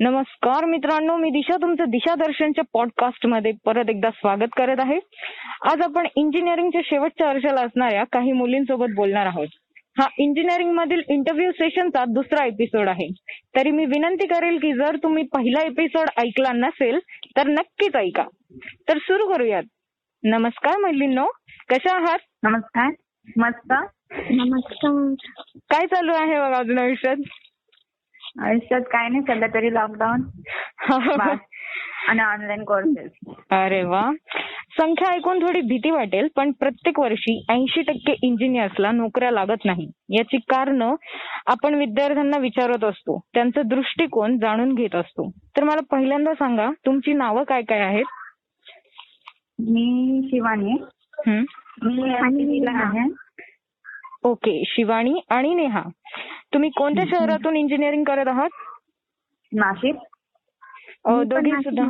नमस्कार मित्रांनो मी दिशा तुमचं दिशा दर्शनच्या पॉडकास्टमध्ये परत एकदा स्वागत करत आहे. आज आपण इंजिनिअरिंगच्या शेवटच्या वर्षाला असणाऱ्या काही मुलींसोबत बोलणार आहोत. हा इंजिनिअरिंग मधील इंटरव्ह्यू सेशनचा दुसरा एपिसोड आहे. तरी मी विनंती करेल की जर तुम्ही पहिला एपिसोड ऐकला नसेल तर नक्कीच ऐका. तर सुरू करूयात. नमस्कार मुलींनो कशा आहात? नमस्कार. मस्त. नमस्कार. काय चालू आहे बघा अजून आयुष्यात? आयुष्यात काय नाही सध्या तरी लॉकडाऊन आणि ऑनलाईन कोर्सेस अरे वा. संख्या ऐकून थोडी भीती वाटेल पण प्रत्येक वर्षी ऐंशी टक्के इंजिनियर्सला नोकऱ्या लागत नाही. याची कारण आपण विद्यार्थ्यांना विचारत असतो. त्यांचा दृष्टिकोन जाणून घेत असतो. तर मला पहिल्यांदा सांगा तुमची नावं काय काय आहेत? मी शिवानी. हं? मी आहे. ओके शिवानी आणि नेहा. तुम्ही कोणत्या शहरातून इंजिनिअरिंग करत आहात? नाशिक. दोघी सुद्धा.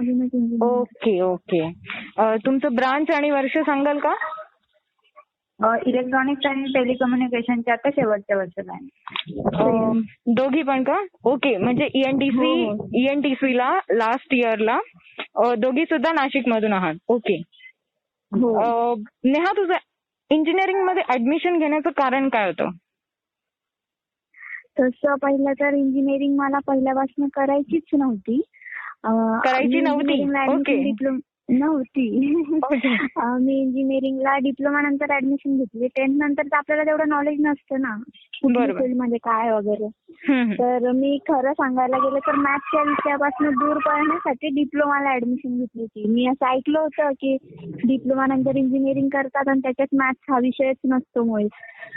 Okay okay. तुमचं ब्रांच आणि वर्ष सांगाल का? इलेक्ट्रॉनिक्स आणि टेलिकम्युनिकेशनच्या आता शेवटच्या वर्षाला आहे. दोघी पण का? ओके म्हणजे E ईएनटीसी हो. ईएनटीसी ला लास्ट इयरला दोघी सुद्धा नाशिक मधून आहात. ओके. हो. नेहा तुझं इंजिनिअरिंगमध्ये ऍडमिशन घेण्याचं कारण काय होतं तसं पहिलं तर इंजिनिअरिंग मला पहिल्यापासून करायचीच नव्हती करायची नव्हती? ओके. डिप्लोमा नव्हती. मी इंजिनिअरिंगला डिप्लोमा नंतर ऍडमिशन घेतली. टेन्थ नंतर तर आपल्याला तेवढं नॉलेज नसतं ना. बरोबर. फील्डमध्ये काय वगैरे. तर मी खरं सांगायला गेलं तर मॅथ्सच्या विषयापासून दूर पळण्यासाठी डिप्लोमाला ऍडमिशन घेतली होती. मी असं ऐकलं होतं की डिप्लोमा नंतर इंजिनिअरिंग करतात आणि त्याच्यात मॅथ्स हा विषयच नसतो मुळी अं,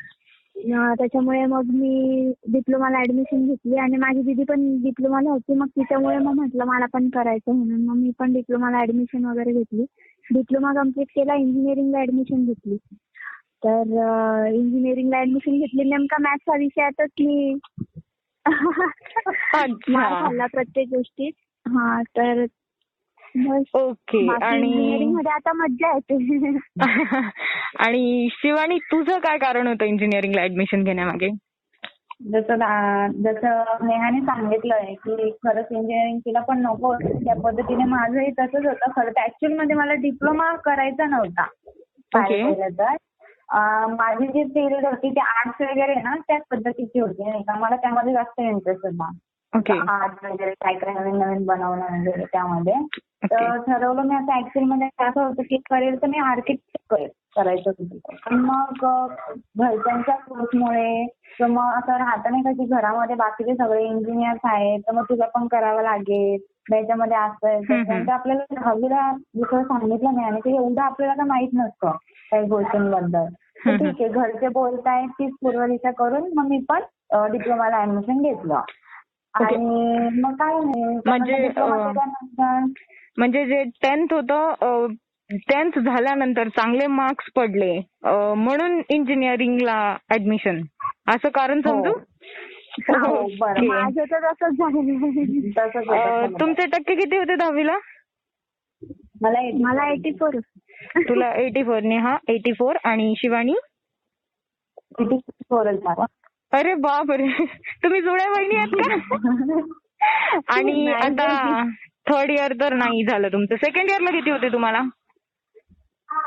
त्याच्यामुळे मग मी डिप्लोमाला ऍडमिशन घेतली आणि माझी दिदी पण डिप्लोमाला होती. मग तिच्यामुळे मग म्हटलं मला पण करायचं म्हणून. मग मी पण डिप्लोमाला ऍडमिशन वगैरे घेतली. डिप्लोमा कंप्लीट केला इंजिनिअरिंगला ऍडमिशन घेतली. तर इंजिनिअरिंगला ऍडमिशन घेतली. नेमका मॅथ्स हा विषयातच मी खाल्ला प्रत्येक गोष्टीत. हा तर ओके आणि मध्ये आता मज्जा येते. आणि शिवानी तुझं काय कारण होतं इंजिनिअरिंगला ऍडमिशन घेण्यामागे? जसं जसं नेहाने सांगितलंय की खरंच इंजिनिअरिंग तिला पण नको. होतं. त्या पद्धतीने माझंही तसंच होतं. खरं तर ऍक्च्युअलमध्ये मला डिप्लोमा करायचा नव्हता. तर. माझी जी फील्ड होती ती आर्ट्स वगैरे ना त्याच पद्धतीची होती नाही का? मला त्यामध्ये जास्त इंटरेस्ट होता. आर्ट वगैरे काय काय नवीन नवीन बनवणं वगैरे त्यामध्ये. तर ठरवलं मी असं ऍक्च्युअलमध्ये असं होतं की करेल तर मी आर्किटेक्ट करेल करायचं होतं पण मग घरच्यांच्या फोर्समुळे तर मग असं राहतं नाही का की घरामध्ये बाकीचे सगळे इंजिनियर्स आहेत तर मग तुला पण करावं लागेल त्याच्यामध्ये असं आपल्याला दहावीला जसं सांगितलं नाही आणि ते एवढं आपल्याला काय माहीत नसतं काही गोष्टींबद्दल. ठीक आहे घरचे बोलतायत तीच पूर्व दिशा करून मग मी पण डिप्लोमाला ऍडमिशन घेतलं. आणि मग काय नाही म्हणजे, म्हणजे जे टेन्थ होतं टेन्थ झाल्यानंतर चांगले मार्क्स पडले. म्हणून इंजिनिअरिंगला ऍडमिशन असं कारण हो. समजू? हो. माझं तर होतं. तुमचे टक्के किती होते दहावीला? मला एटी फोर तुला eighty four Neha eighty four आणि शिवानी? झालं. अरे बाप रे तुम्ही जुळ्या बहिणी आहेत का? आणि आता. थर्ड इयर तर नाही झालं तुमचं. सेकंड इयरला किती होते तुम्हाला?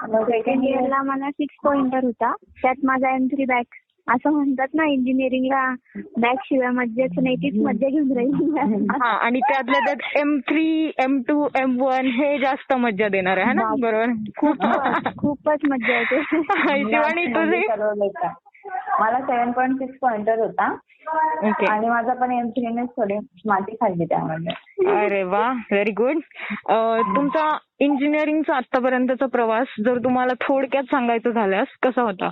सेकंड इयरला मला सिक्स पॉइंटर होता. त्यात माझा एम थ्री बॅक असं म्हणतात ना इंजिनिअरिंगला बॅक शिवाय मज्जाच नाही तीच मज्जा घेऊन राहील. हा आणि त्यातल्या त्यात M three M two M one हे जास्त मज्जा देणार आहे है ना. बरोबर? खूपच खूपच मज्जा येते. शिवानी तुझे. मला सेव्हन पॉईंट सिक्स पॉइंटर होता. ओके आणि माझा पण एम थ्रीनेच थोडी माती खाल्ली त्यामध्ये. अरे वा व्हेरी गुड तुमचा इंजिनिअरिंगचा आतापर्यंतचा प्रवास जर तुम्हाला थोडक्यात सांगायचं झाल्यास कसा होता?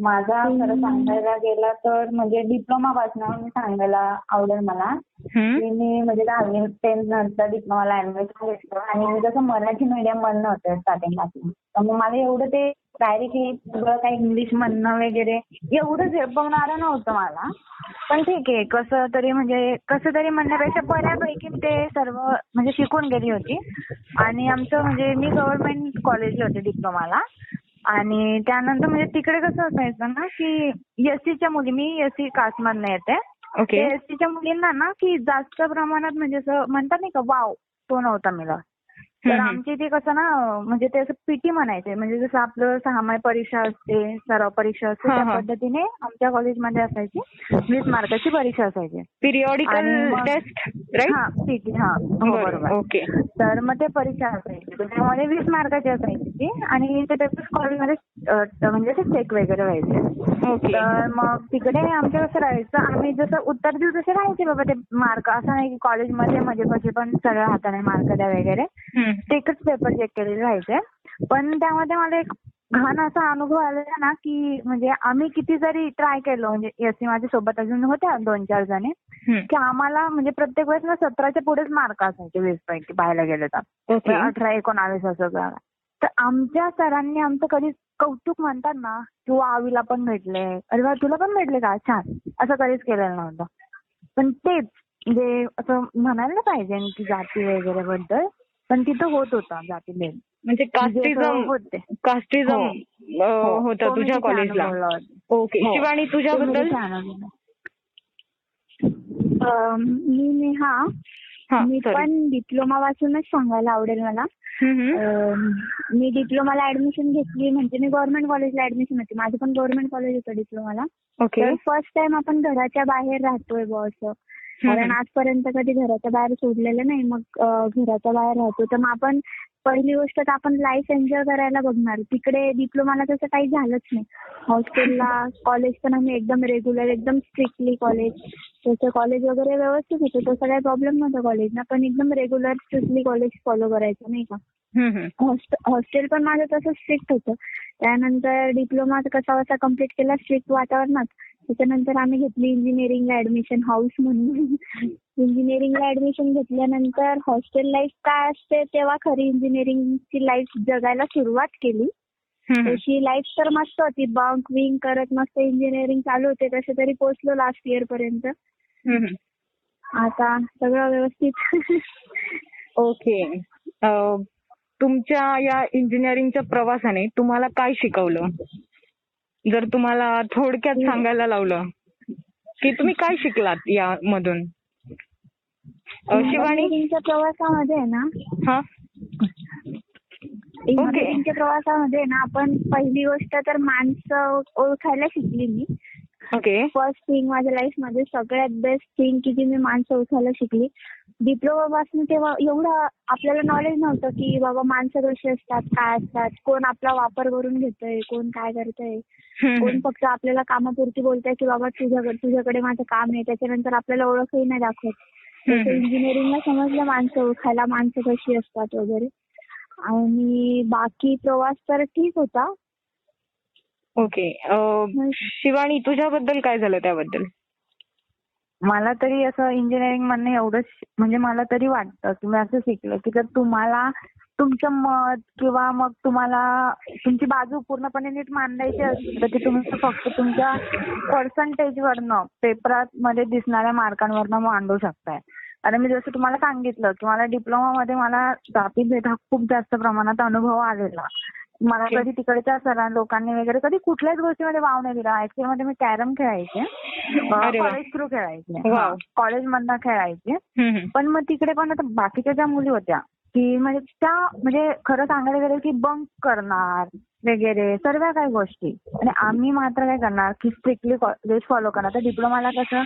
माझा खरं सांगायला गेला तर म्हणजे डिप्लोमा पासून मी सांगायला आवडेल मला? की मी म्हणजे दहावी टेन्थ नंतर डिप्लोमाला ऍडमिशन घेतलं आणि मी जसं मराठी मीडियम मधनं होते स्टार्टिंगपासून. तर मग मला एवढं ते डायरेक्टली सगळं काही इंग्लिश म्हणणं वगैरे एवढं झेपवणारं नव्हतं मला. पण ठीक आहे कसं तरी म्हणजे कसं तरी म्हणण्यापेक्षा बऱ्यापैकी ते सर्व म्हणजे शिकून गेली होती. आणि आमचं म्हणजे मी गव्हर्नमेंट कॉलेजला होते डिप्लोमाला आणि त्यानंतर म्हणजे तिकडे कसं असायचं ना की एससीच्या मुली मी एससी कास्टमधनं येते. ओके एसटीच्या मुलींना ना की जास्त प्रमाणात म्हणजे असं म्हणतात नाही का वाव तो नव्हता मिळत तर. आमच्या इथे कसं ना म्हणजे ते असं पीटी म्हणायचे. म्हणजे जसं आपलं सहामाही परीक्षा असते सराव परीक्षा असते त्या. पद्धतीने आमच्या कॉलेजमध्ये असायची. वीस मार्काची परीक्षा असायची. पिरियॉडिकल टेस्ट हा पीटी हा. हो बरोबर. ओके. तर मग ते परीक्षा असायची. त्यामध्ये वीस मार्काची असायची ती आणि ते कॉलेजमध्ये म्हणजे ते चेक वगैरे व्हायचे. ओके. तर मग तिकडे आमच्या कसं राहायचं आम्ही जसं उत्तर देऊ तसे राहायचे बाबा ते मार्क. असं नाही की कॉलेजमध्ये म्हणजे कसे पण सगळ्या हाताने मार्क द्या वगैरे. ते एकच पेपर चेक केलेले राहायचे. पण त्यामध्ये मला एक घाण असा अनुभव आलेला ना की म्हणजे आम्ही किती जरी ट्राय केलं म्हणजे एससी माझ्या सोबत अजून होत्या दोन चार जणी. की आम्हाला म्हणजे प्रत्येक वेळेस ना सतराच्या पुढेच मार्क असायचे वीस पैकी पाहायला गेले तर. अठरा एकोणावीस असं. तर आमच्या सरांनी आमचं कधी कौतुक म्हणतात ना किंवा आवीला पण भेटले. अरे वा तुला पण भेटले का? छान. असं कधीच केलेलं नव्हतं. पण तेच म्हणजे असं म्हणायला पाहिजे की जाती वगैरे बद्दल पण तिथं होत होता जाती भेद म्हणजे म्हणजे कास्टिझम होते. कास्टिझम हो. होतं तुझ्या कॉलेजला. ओके. हो. शिवानी तुझ्याबद्दल? मी नेहा. हा मी. पण डिप्लोमा वाचूनच सांगायला आवडेल मला. मी डिप्लोमाला ऍडमिशन घेतली. म्हणजे मी गव्हर्नमेंट कॉलेजला ऍडमिशन होती. माझं पण गव्हर्नमेंट कॉलेज होतं डिप्लोमाला ओके फर्स्ट टाइम आपण घराच्या बाहेर राहतोय बुवा असं. कारण आजपर्यंत कधी घराच्या बाहेर सोडलेलं नाही मग घराच्या बाहेर राहतो. तर मग आपण पहिली गोष्ट तर आपण लाईफ एन्जॉय करायला बघणार. तिकडे डिप्लोमाला तसं काही झालंच नाही. हॉस्टेलला कॉलेज पण आम्ही एकदम रेग्युलर एकदम स्ट्रिक्टली कॉलेज त्याचं कॉलेज वगैरे व्यवस्थित होतं. तसं काही प्रॉब्लेम नव्हता कॉलेजला पण एकदम रेग्युलर स्ट्रिक्टली कॉलेज फॉलो करायचं नाही का? हॉस्टेल पण माझं तसं स्ट्रिक्ट होतं. त्यानंतर डिप्लोमा कसा कसा कंप्लीट केला स्ट्रिक्ट वातावरणात. त्याच्यानंतर आम्ही घेतली इंजिनिअरिंगला ऍडमिशन हाऊस म्हणून. इंजिनिअरिंगला ऍडमिशन घेतल्यानंतर हॉस्टेल लाईफ काय असते तेव्हा खरी इंजिनिअरिंगची लाईफ जगायला सुरुवात केली. तशी लाईफ तर मस्त होती. बंक विंक करत मस्त इंजिनिअरिंग चालू होते. तसे तरी पोहोचलो लास्ट इयर पर्यंत. आता सगळं व्यवस्थित. ओके तुमच्या या इंजिनिअरिंगच्या प्रवासाने तुम्हाला काय शिकवलं? जर तुम्हाला थोडक्यात सांगायला लावलं की तुम्ही काय शिकलात यामधून? शिवानी? इंजिनिअरिंगच्या प्रवासामध्ये आहे ना? हा? इंजिनिअरिंगच्या प्रवासामध्ये ना आपण पहिली गोष्ट तर माणसं ओळखायला शिकली मी. ओके. फर्स्ट थिंग माझ्या लाईफमध्ये सगळ्यात बेस्ट थिंग की जी मी माणसं ओळखायला शिकली डिप्लोमा पासून तेव्हा एवढं आपल्याला नॉलेज नव्हतं की बाबा माणसं कशी असतात काय असतात कोण आपला वापर करून घेतोय कोण काय करतंय कोण फक्त आपल्याला कामापुरती बोलतंय की बाबा तुझ्याकडे तुझ्याकडे माझं काम आहे त्याच्यानंतर आपल्याला ओळखही नाही दाखवत. इंजिनिअरिंगला समजलं माणसं ओळखायला माणसं कशी असतात वगैरे. आणि बाकी प्रवास तर ठीक होता. ओके शिवानी तुझ्याबद्दल काय झालं त्याबद्दल? मला तरी असं इंजिनिअरिंग म्हणणं एवढंच म्हणजे मला तरी वाटतं की मी असं शिकलं की जर तुम्हाला तुमचं मत किंवा मग तुम्हाला तुमची बाजू पूर्णपणे नीट मांडायची असेल तर ती तुम्ही फक्त तुमच्या पर्सेंटेजवरनं पेपरात मध्ये दिसणाऱ्या मार्कांवरनं मांडू शकताय. आता मी जसं तुम्हाला सांगितलं की मला डिप्लोमामध्ये मला जातीभेद हा खूप जास्त प्रमाणात अनुभव आलेला. मला. कधी तिकडच्या सरा लोकांनी वगैरे कधी कुठल्याच गोष्टीमध्ये वाव नाही दिला ऍक्च्युअली मध्ये मी कॅरम खेळायचे. कॉलेज थ्रू खेळायचे. कॉलेज मधनं खेळायचे. पण मग तिकडे पण आता बाकीच्या ज्या मुली होत्या की म्हणजे त्या म्हणजे खरं सांगायला गेलं की बंक करणार वगैरे सर्व काही गोष्टी. आणि आम्ही मात्र काय करणार की स्ट्रिक्टली कॉलेज फॉलो करणार. तर डिप्लोमाला कसं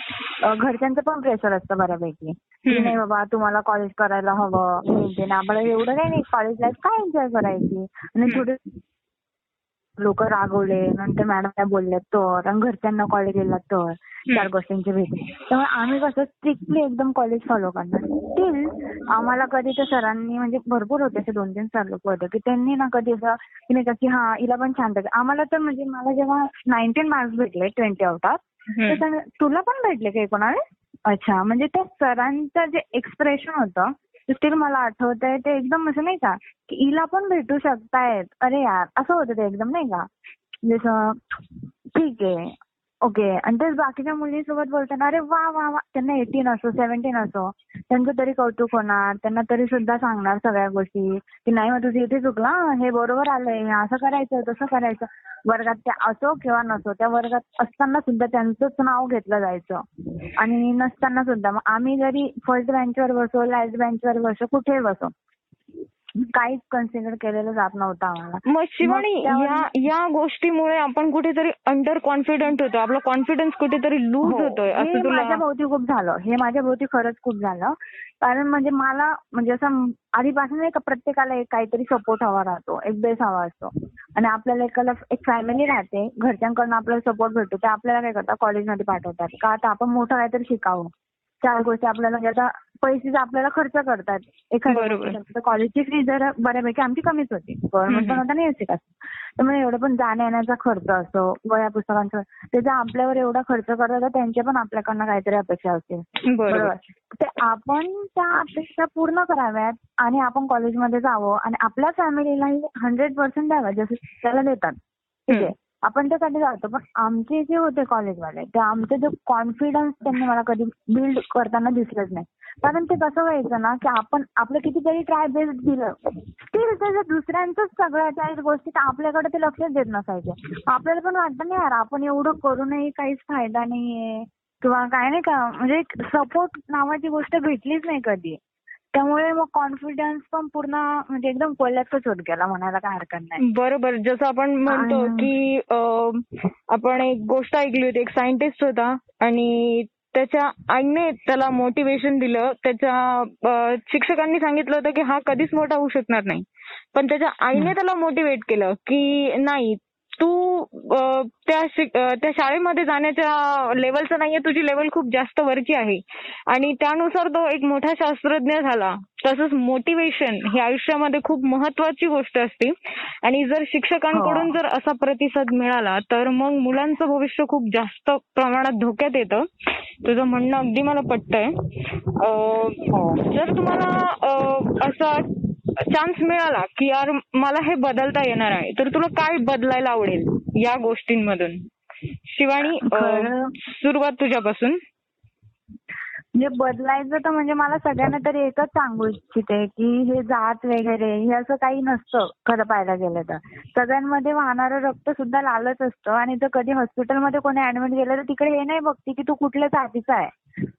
घरच्यांचं पण प्रेशर असतं बऱ्यापैकी. की. नाही बाबा तुम्हाला कॉलेज करायला हवं आम्हाला एवढं काही नाही. कॉलेज लाईफ काय एन्जॉय करायची? आणि हम्म. लोक रागवले नंतर मॅडम काय बोलल्या तर. आणि घरच्यांना कॉलेजला तर. चार गोष्टींची भीती त्यामुळे आम्ही कसं स्ट्रिक्टली एकदम कॉलेज फॉलो करणार. स्टील आम्हाला कधी त्या सरांनी म्हणजे भरपूर होते असे दोन तीन सर लोक होते की त्यांनी ना कधी असं की नाही का की हा हिला पण छान आम्हाला तर म्हणजे मला जेव्हा नाईन्टीन मार्क्स भेटले ट्वेंटी आउट ऑफ तर तुला पण भेटले का एकोणावीस? अच्छा म्हणजे त्या सरांचं जे एक्सप्रेशन होतं स्टील मला आठवतंय ते एकदम असं नाही का की हिला पण भेटू शकतायत. अरे यार असं होतं ते एकदम नाही का? जसं ठीक आहे. ओके. आणि तेच बाकीच्या मुलींसोबत बोलताना अरे वा वा वा. त्यांना एटीन असो सेव्हन्टीन असो त्यांचं तरी कौतुक होणार. त्यांना तरी सुद्धा सांगणार सगळ्या गोष्टी. की नाही मग तुझं इथे चुकला हे बरोबर आलंय असं करायचं तसं करायचं. वर्गात ते असो किंवा नसो त्या वर्गात असताना सुद्धा त्यांचंच नाव घेतलं जायचं. आणि नसताना सुद्धा. मग आम्ही जरी फर्स्ट बेंचवर बसो लास्ट बेंचवर बसो कुठेही बसो काहीच कन्सिडर केलेलं जात नव्हतं आम्हाला. मग शिवानी या या गोष्टीमुळे आपण कुठेतरी अंडर कॉन्फिडंट होतो आपला कॉन्फिडन्स कुठेतरी लूज हो. होतोय असं हे तुला माझ्या भोवती खूप झालं. हे माझ्या भोवती खरंच खूप झालं. कारण म्हणजे मला म्हणजे असं आधीपासून एक प्रत्येकाला एक काहीतरी सपोर्ट हवा राहतो एक बेस हवा असतो. आणि आपल्याला एकाला एक फॅमिली राहते घरच्यांकडनं आपल्याला सपोर्ट भेटतो ते आपल्याला काय करतात कॉलेजमध्ये पाठवतात. का आता आपण मोठं काहीतरी शिकावं. चार गोष्टी आपल्याला म्हणजे आता पैसे आपल्याला खर्च करतात एखाद्या कॉलेजची फी जर बऱ्यापैकी आमची कमीच होती. गव्हर्नमेंट पण. होता एसटी असतो त्यामुळे एवढं पण जाण्या येण्याचा खर्च असतो वया पुस्तकांचा त्याचा आपल्यावर एवढा खर्च करतात तर त्यांच्या पण आपल्याकडनं काहीतरी अपेक्षा असतील बरोबर. ते आपण त्या अपेक्षा पूर्ण कराव्यात आणि आपण कॉलेजमध्ये जावं आणि आपल्या फॅमिलीलाही हंड्रेड पर्सेंट द्यावं जसं त्याला देतात. ठीक आहे. आपण त्यासाठी जातो. पण आमचे जे होते कॉलेजवाले ते आमचे जो कॉन्फिडन्स त्यांनी मला कधी बिल्ड करताना दिसलंच नाही. कारण ते कसं व्हायचं ना की आपण आपलं कितीतरी ट्राय बेस्ट दिलं स्टील त्याचं दुसऱ्यांचंच सगळ्या त्या गोष्टीत आपल्याकडे ते लक्षच देत नसायचे. आपल्याला पण वाटतं नाही यार आपण एवढं करूनही काहीच फायदा नाहीये. किंवा काय नाही का म्हणजे सपोर्ट नावाची गोष्ट भेटलीच नाही कधी. त्यामुळे मग कॉन्फिडन्स पण पूर्ण म्हणजे एकदम कोल्यापच होत गेला म्हणायला काय हरकत नाही. बरोबर. जसं आपण म्हणतो की आपण एक गोष्ट ऐकली होती एक सायंटिस्ट होता आणि त्याच्या आईने त्याला मोटिवेशन दिलं. त्याच्या शिक्षकांनी सांगितलं होतं की हा कधीच मोठा होऊ शकणार नाही. पण त्याच्या आईने त्याला मोटिवेट केलं की नाही तू त्या त्या शाळेमध्ये जाण्याच्या लेवलचं नाहीये तुझी लेवल खूप जास्त वरची आहे. आणि त्यानुसार तो एक मोठा शास्त्रज्ञ झाला. तसंच मोटिवेशन ही आयुष्यामध्ये खूप महत्वाची गोष्ट असते. आणि जर शिक्षकांकडून जर असा प्रतिसाद मिळाला तर मग मुलांचं भविष्य खूप जास्त प्रमाणात धोक्यात येतं. तुझं म्हणणं अगदी मला पटतंय. अं, जर तुम्हाला असा चान्स मिळाला की यार मला हे बदलता येणार आहे. तर तुला काय बदलायला आवडेल या गोष्टींमधून? शिवानी सुरुवात तुझ्यापासून. म्हणजे बदलायचं तर म्हणजे मला सगळ्यांना तरी एकच सांगू इच्छिते की हे जात वगैरे हे असं काही नसतं खरं पाहायला गेलं तर. सगळ्यांमध्ये वाहणारं रक्त सुद्धा लालच असतं आणि जर कधी हॉस्पिटलमध्ये कोणी ऍडमिट गेलं तर तिकडे हे नाही बघते की तू कुठल्या जातीचा आहे.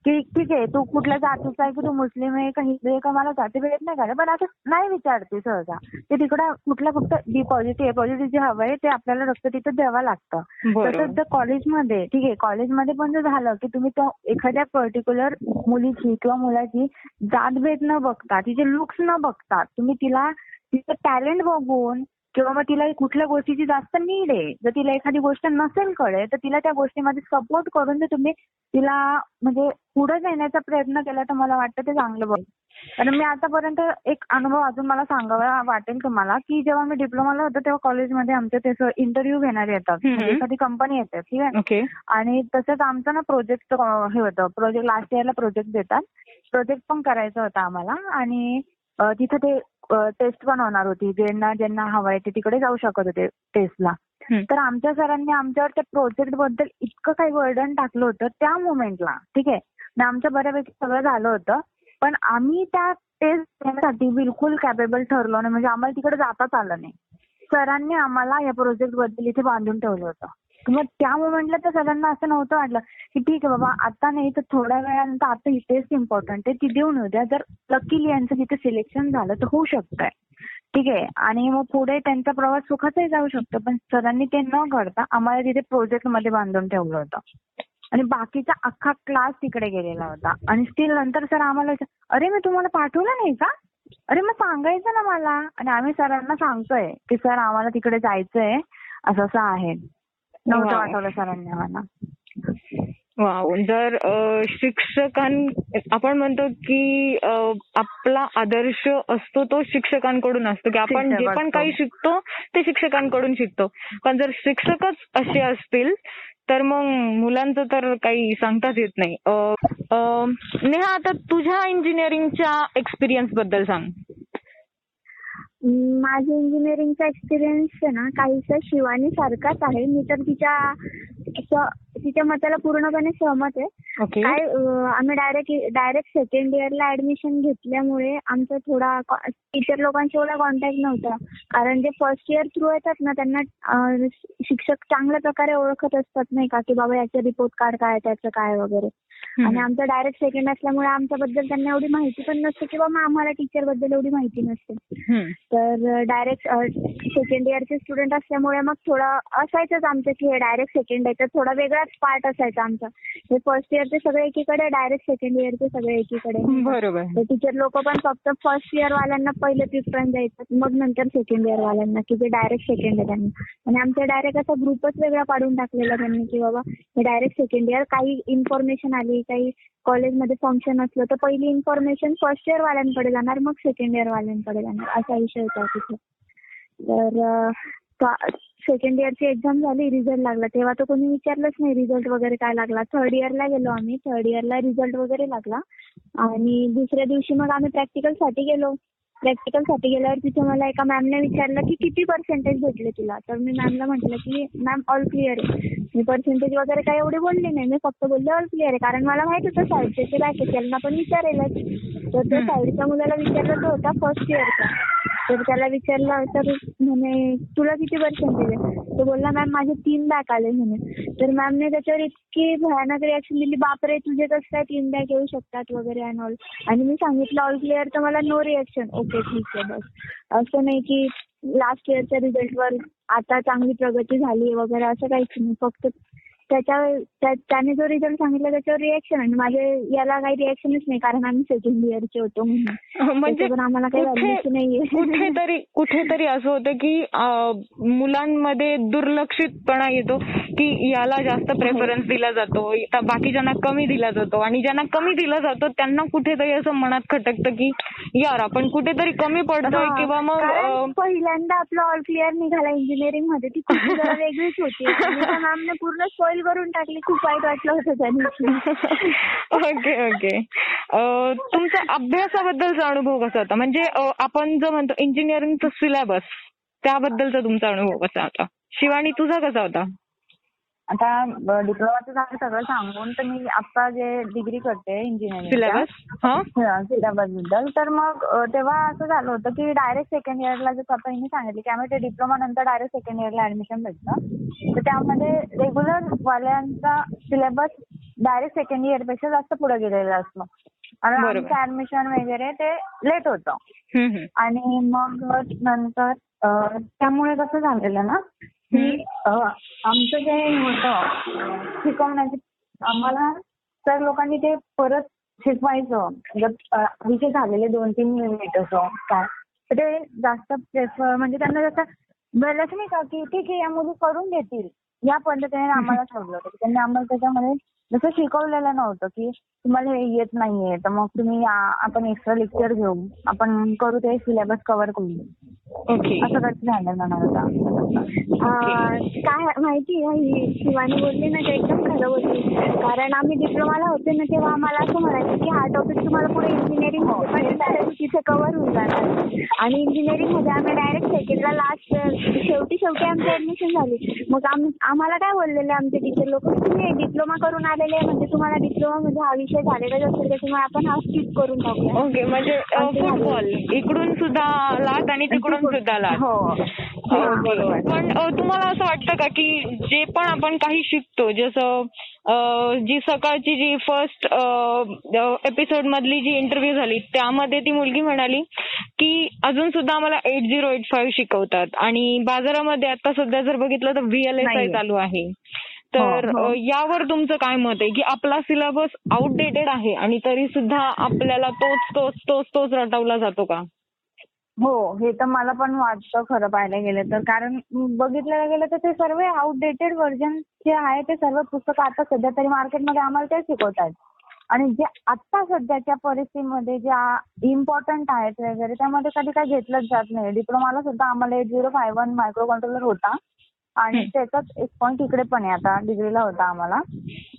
की ठीक आहे तू कुठल्या जातीचा आहे की तू मुस्लिम आहे का हिंदू आहे का मला जाती भेट नाही काढत पण असं नाही विचारते सहसा. ते तिकडं कुठलं फक्त बी पॉझिटिव्ह ए पॉझिटिव्ह जे हवं आहे ते आपल्याला रक्त तिथं द्यावं लागतं. तसंच जर कॉलेजमध्ये ठीक आहे कॉलेजमध्ये पण जर झालं की तुम्ही तो एखाद्या पर्टिक्युलर मुलीची किंवा मुलाची जातभेद न बघता तिचे लुक्स न बघता तुम्ही तिला तिचं टॅलेंट बघून किंवा मग तिला कुठल्या गोष्टीची जास्त नीड आहे. जर तिला एखादी गोष्ट नसेल कळे तर तिला त्या गोष्टीमध्ये सपोर्ट करून जर तुम्ही तिला म्हणजे पुढे नेण्याचा प्रयत्न केला तर मला वाटतं ते चांगलं बघ कारण मी आतापर्यंत एक अनुभव अजून मला सांगावा वाटेल तुम्हाला की जेव्हा मी डिप्लोमाला होतो तेव्हा कॉलेजमध्ये आमच्या त्याचं इंटरव्ह्यू घेणारे येतात. म्हणजे एखादी कंपनी येते ठीक आहे? ओके आणि तसंच आमचं ना प्रोजेक्ट हे होतं. प्रोजेक्ट लास्ट इयरला प्रोजेक्ट देतात. प्रोजेक्ट पण करायचं होतं आम्हाला. आणि तिथं ते टेस्ट पण होणार होती. ज्यांना ज्यांना हवंय ते तिकडे जाऊ शकत होते टेस्टला. तर आमच्या सरांनी आमच्यावर त्या प्रोजेक्टबद्दल इतकं काही वर्डन टाकलं होतं त्या मोमेंटला ठीक आहे? आमच्या बऱ्यापैकी सगळं झालं होतं. पण आम्ही त्या टेस्ट देण्यासाठी बिलकुल कॅपेबल ठरलो नाही. म्हणजे आम्हाला तिकडे जाताच आलं नाही. सरांनी आम्हाला या प्रोजेक्टबद्दल इथे बांधून ठेवलं होतं. मग त्या मोमेंटला त्या सरांना असं नव्हतं वाटलं. की ठीक आहे बाबा आता नाही तर थोड्या वेळानंतर आता ही टेस्ट इम्पॉर्टंट आहे ती देऊन येऊ द्या. जर लकीली यांचं तिथे सिलेक्शन झालं तर होऊ शकतंय. ठीक आहे? आणि मग पुढे त्यांचा प्रवास सुखाचाही जाऊ शकतो पण सरांनी ते न करता आम्हाला तिथे प्रोजेक्टमध्ये बांधून ठेवलं होतं. आणि बाकीचा अख्खा क्लास तिकडे गेलेला होता. आणि स्टील नंतर सर आम्हाला अरे मी तुम्हाला पाठवलं नाही का? अरे मग सांगायचं ना मला. आणि आम्ही सरांना सांगतोय की सर आम्हाला तिकडे जायचंय असं असं आहे. नव्हतं Wow. पाठवलं सरांनी आम्हाला. वाव जर शिक्षकां आपण म्हणतो की आपला आदर्श असतो तो शिक्षकांकडून असतो. की आपण जे पण. काही शिकतो ते शिक्षकांकडून शिकतो. पण जर शिक्षकच असे असतील तर मग मुलांचं तर काही सांगताच येत नाही. नेहा आता तुझ्या इंजिनिअरिंगच्या एक्सपिरियन्सबद्दल सांग. माझा इंजिनिअरिंगचा एक्सपिरियन्स ना काहीसा शिवानी सारखाच आहे. मी तर तिच्या तिच्या मताला पूर्णपणे सहमत आहे. ओके. काय अं, आम्ही डायरेक्ट डायरेक्ट सेकंड इयरला ऍडमिशन घेतल्यामुळे आमचा थोडा टीचर लोकांशी एवढा कॉन्टॅक्ट नव्हता. कारण जे फर्स्ट इयर थ्रू येतात ना त्यांना अं, शिक्षक चांगल्या प्रकारे ओळखत असतात नाही का की बाबा याचं रिपोर्ट कार्ड काय त्याचं काय वगैरे. आणि आमचं डायरेक्ट सेकंड असल्यामुळे आमच्याबद्दल त्यांना एवढी माहिती पण नसते किंवा मग आम्हाला टीचरबद्दल एवढी माहिती नसते. तर डायरेक्ट सेकंड इयरचे स्टुडंट असल्यामुळे मग थोडं असायचंच आमचं की हे डायरेक्ट सेकंड याचा थोडा वेगळाच पार्ट असायचा आमचा. हे फर्स्ट इयरचे सगळे एकीकडे डायरेक्ट सेकंड इयरचे सगळे एकीकडे. बरोबर. तर टीचर लोक पण फक्त फर्स्ट इयर वाल्यांना पहिले प्रिफरन्स द्यायचं मग नंतर सेकंड इयर वाल्यांना की जे डायरेक्ट सेकंड आहे त्यांना. आणि आमचा डायरेक्ट असा ग्रुपच वेगळा पाडून टाकलेला त्यांनी की बाबा हे डायरेक्ट सेकंड इयर काही इन्फॉर्मेशन आली काही कॉलेजमध्ये फंक्शन असलं तर पहिली इन्फॉर्मेशन फर्स्ट इयर वाल्यांकडे जाणार मग सेकंड इयर वाल्यांकडे जाणार असा विषय होता तिथे. तर सेकंड इयरची एक्झाम झाली रिझल्ट लागला. तेव्हा तर कोणी विचारलंच नाही रिझल्ट वगैरे काय लागला. थर्ड इयरला गेलो आम्ही. थर्ड इयरला रिझल्ट वगैरे लागला. आणि दुसऱ्या दिवशी मग आम्ही प्रॅक्टिकलसाठी गेलो. प्रॅक्टिकलसाठी गेल्यावर तिथे मला एका मॅमने विचारलं की किती पर्सेंटेज भेटले तुला? तर मी मॅमला म्हटलं की मॅम ऑल क्लिअर आहे. मी पर्सेंटेज वगैरे काही एवढी बोलली नाही. मी फक्त बोलले ऑल क्लिअर आहे. कारण मला माहीत होतं साईडचे ते बॅक त्यांना पण विचारेलच. तर त्या साईडच्या मुलाला विचारलं तो होता फर्स्ट इयरचा तर त्याला विचारलं तर म्हणे तुला किती पर्सेंटेज आहे? तो बोलला मॅम माझे तीन बॅक आले म्हणे. तर मॅमने त्याच्यावर इतकी भयानक रिॲक्शन दिली बापरे तुझे कसं काय तीन बॅक येऊ शकतात वगैरे अँड ऑल आणि मी सांगितलं ऑल क्लिअर तर मला नो रिॲक्शन ओके ठीक आहे बस. असं नाही की लास्ट इयरच्या रिझल्टवर आता चांगली प्रगती झाली वगैरे असं काहीच नाही. फक्त त्याच्या त्या- त्याने जो रिझल्ट सांगितला त्याच्यावर रिॲक्शन आणि माझे याला काही रिॲक्शनच नाही कारण आम्ही सेकंड इयरचे होतो म्हणून. म्हणजे आम्हाला काही व्हॅल्यूच नाहीये. कुठेतरी कुठेतरी असं होतं की मुलांमध्ये दुर्लक्षितपणा येतो. की याला जास्त प्रेफरन्स दिला जातो तर बाकीच्यांना कमी दिला जातो आणि ज्यांना कमी दिला जातो त्यांना कुठेतरी असं मनात खटकतं की यार आपण कुठेतरी कमी पडतोय हा, किंवा मग पहिल्यांदा आपलं ऑल क्लिअर निघाला इंजिनिअरिंगमध्ये ती जरा वेगळीच होती. मॅमने पूर्ण स्पॉइल करून टाकली खूप वाईट वाटलं होतं त्या दिवशी ओके. ओके तुमचा अभ्यासाबद्दलचा अनुभव कसा होता? म्हणजे आपण जो म्हणतो इंजिनिअरिंगचा सिलेबस त्याबद्दलचा तुमचा अनुभव कसा होता? शिवानी तुझा कसा होता? आता डिप्लोमाचं झालं सगळं सांगून तर मी आता जे डिग्री करते इंजिनिअरिंग सिलेबस हा? सिलेबसबद्दल. तर मग तेव्हा असं झालं होतं की डायरेक्ट सेकंड इयरला जसं आता हिने सांगितलं की आम्ही ते डिप्लोमा नंतर डायरेक्ट सेकंड इयरला ऍडमिशन भेटतं. तर त्यामध्ये रेग्युलर वाल्यांचा सिलेबस डायरेक्ट सेकंड इयरपेक्षा जास्त पुढे गेलेला असतो. आणि. आमचं ऍडमिशन वगैरे ते लेट होतं. आणि मग नंतर त्यामुळे कसं झालेलं ना की आमचं जे होतं शिकवण्याचे आम्हाला सर लोकांनी ते परत शिकवायचं. विषय झालेले दोन तीन युनिट असं काय. तर ते जास्त प्रेफर म्हणजे त्यांना जसं बरंच नाही का की ठीक आहे या मुली करून घेतील या पद्धतीने आम्हाला ठरवलं होतं. त्यांनी आम्हाला त्याच्यामध्ये जसं शिकवलेलं नव्हतं की तुम्हाला हे येत नाहीये तर मग तुम्ही आपण एक्स्ट्रा लेक्चर घेऊ. आपण करू ते सिलेबस कव्हर करू ओके असं कसं झालं ना होता काय माहिती आहे ही शिवानी बोलली ना ते एकदम खरं बोलली. कारण आम्ही डिप्लोमाला होते ना तेव्हा आम्हाला असं म्हणायचं की हा टॉपिक तुम्हाला पुढे इंजिनिअरिंग direct तिथे कव्हर होऊन जाणार. आणि इंजिनिअरिंगमध्ये आम्ही डायरेक्ट सेकंडला लास्ट शेवटी शेवटी आमची ऍडमिशन झाली. मग आम- आम्हाला काय बोललेले आमचे टीचर लोक? तुम्ही डिप्लोमा करून आलेले म्हणजे तुम्हाला डिप्लोमा मध्ये हा विषय झालेलाच असेल त्याच्यामुळे आपण हा स्किप करून टाकूया ओके म्हणजे. फुटबॉल इकडून सुद्धा लाट आणि तिकडून सुद्धा लाट हो. ओके. पण अ, तुम्हाला असं वाटतं का की जे पण आपण काही शिकतो जसं जी सकाळची जी फर्स्ट एपिसोड मधली जी इंटरव्ह्यू झाली त्यामध्ये ती मुलगी म्हणाली की अजून सुद्धा आम्हाला एट झिरो एट फाईव्ह शिकवतात. आणि बाजारामध्ये आता सध्या जर बघितलं तर व्हीएलएसआय. चालू आहे. तर यावर तुमचं काय मत आहे? की आपला सिलेबस आउटडेटेड आहे आणि तरी सुद्धा आपल्याला तोच तोच तोच तोच रटवला जातो का? हो हे तर मला पण वाटतं खरं पाहायला गेलं तर. कारण बघितलं गेलं तर ते सर्व आउटडेटेड व्हर्जन जे आहे ते सर्व पुस्तकं आता सध्या तरी मार्केटमध्ये आम्हाला ते शिकवतात. आणि जे आता सध्याच्या परिस्थितीमध्ये ज्या इम्पॉर्टंट आहेत वगैरे त्यामध्ये कधी काही घेतलंच जात नाही. डिप्लोमाला सुद्धा आम्हाला eight zero five one microcontroller होता. आणि. त्याचाच एक पॉईंट इकडे पण आहे आता डिग्रीला होता आम्हाला.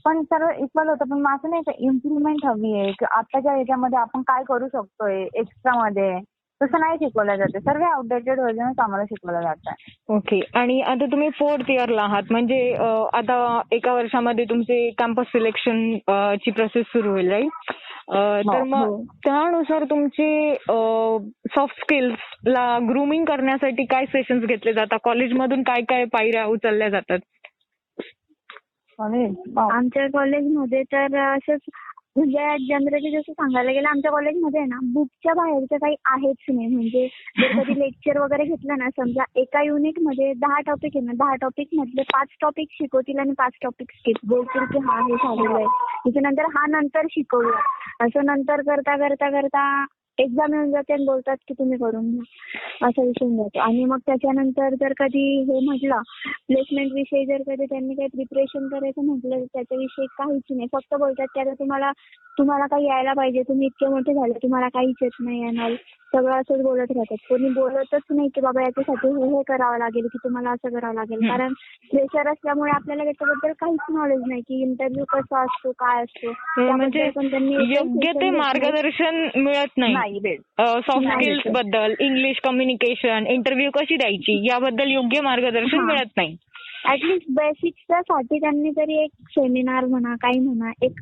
पण सर्व इक्वल होतं पण माझं नाही का इम्प्रुव्हमेंट हवी आहे की आताच्या याच्यामध्ये आपण काय करू शकतोय एक्स्ट्रा मध्ये? तसं नाही शिकवलं जाते. सर्व आउटडेटेड व्हर्जनच आम्हाला शिकवलं जातं. ओके. आणि आता तुम्ही फोर्थ इयरला आहात म्हणजे आता एका वर्षामध्ये तुमचे कॅम्पस सिलेक्शन ची प्रोसेस सुरू होईल राईट तर मग हो. त्यानुसार तुमचे सॉफ्ट स्किल्स ला ग्रुमिंग करण्यासाठी काय सेशन्स घेतले जातात कॉलेजमधून काय काय पायऱ्या उचलल्या जातात. आमच्या कॉलेजमध्ये तर असंच म्हणजे जनरली जसं सांगायला गेलं आमच्या कॉलेजमध्ये ना बुकच्या बाहेरचं काही आहेच नाही. म्हणजे जर कधी लेक्चर वगैरे घेतलं ना समजा एका युनिटमध्ये दहा टॉपिक आहे ना दहा टॉपिक मधले पाच टॉपिक शिकवतील आणि पाच टॉपिक स्किप बोलतील की हा हे झालेलं आहे. त्याच्यानंतर हा नंतर शिकवूया. असं नंतर करता करता करता एक्झाम येऊन जाते आणि बोलतात की तुम्ही करून घ्या. असा विषय होऊन जातो. आणि मग त्याच्यानंतर जर कधी हे म्हटलं प्लेसमेंट विषयी जर कधी त्यांनी काही प्रिपरेशन करायचं म्हटलं तर त्याच्याविषयी काहीच नाही. फक्त बोलतात की आता तुम्हाला तुम्हाला काही यायला पाहिजे. तुम्ही इतके मोठे झाले तुम्हाला काहीच येत नाही येणार. सगळं असंच बोलत राहतात. कोणी बोलतच नाही की बाबा याच्यासाठी हे हे करावं लागेल की तुम्हाला असं करावं लागेल. कारण प्रेशर असल्यामुळे आपल्याला त्याच्याबद्दल काहीच नॉलेज नाही की इंटरव्ह्यू कसा असतो काय असतो. म्हणजे योग्य ते. मार्गदर्शन मिळत नाही. नाही भेट सॉफ्ट स्किल्स. बद्दल इंग्लिश कम्युनिकेशन इंटरव्ह्यू कशी द्यायची याबद्दल योग्य मार्गदर्शन. मिळत नाही ऍटलीस्ट बेसिक्सच्या साठी त्यांनी तरी एक सेमिनार म्हणा काही म्हणा एक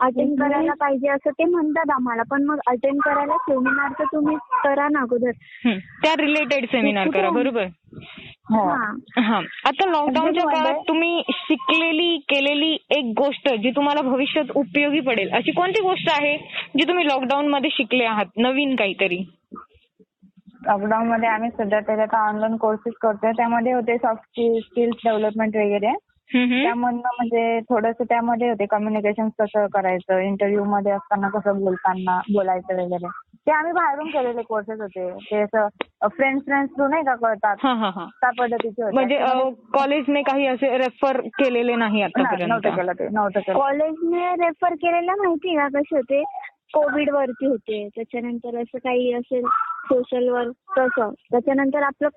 अटेंड एक करायला पाहिजे असं ते म्हणतात आम्हाला पण मग अटेंड करायला सेमिनार तर तुम्ही करा ना अगोदर हं. त्या रिलेटेड सेमिनार करा? बरोबर हो आता लॉकडाऊनच्या अगदी काळात. तुम्ही शिकलेली केलेली एक गोष्ट जी तुम्हाला भविष्यात उपयोगी पडेल अशी कोणती गोष्ट आहे जी तुम्ही लॉकडाऊन मध्ये शिकले आहात नवीन काहीतरी लॉकडाऊन मध्ये आम्ही सध्या त्याच्यात ऑनलाईन कोर्सेस करतोय त्यामध्ये होते सॉफ्ट स्किल्स डेव्हलपमेंट वगैरे. त्यामधनं म्हणजे थोडंसं त्यामध्ये होते कम्युनिकेशन कसं करायचं इंटरव्ह्यू मध्ये असताना कसं बोलताना बोलायचं वगैरे. ते आम्ही बाहेरून केलेले कोर्सेस होते. ते असं फ्रेंड्स फ्रेंड्स थ्रू नाही का कळतात? त्या पद्धतीचे होते. म्हणजे कॉलेजने काही असे रेफर केलेले नाही नव्हतं केलं ते नव्हतं केलं. कॉलेजने रेफर केलेलं माहिती का कसे होते? कोविड वरती होते. त्याच्यानंतर असं काही असेल सोशल वर्क तसं. त्याच्यानंतर आपलं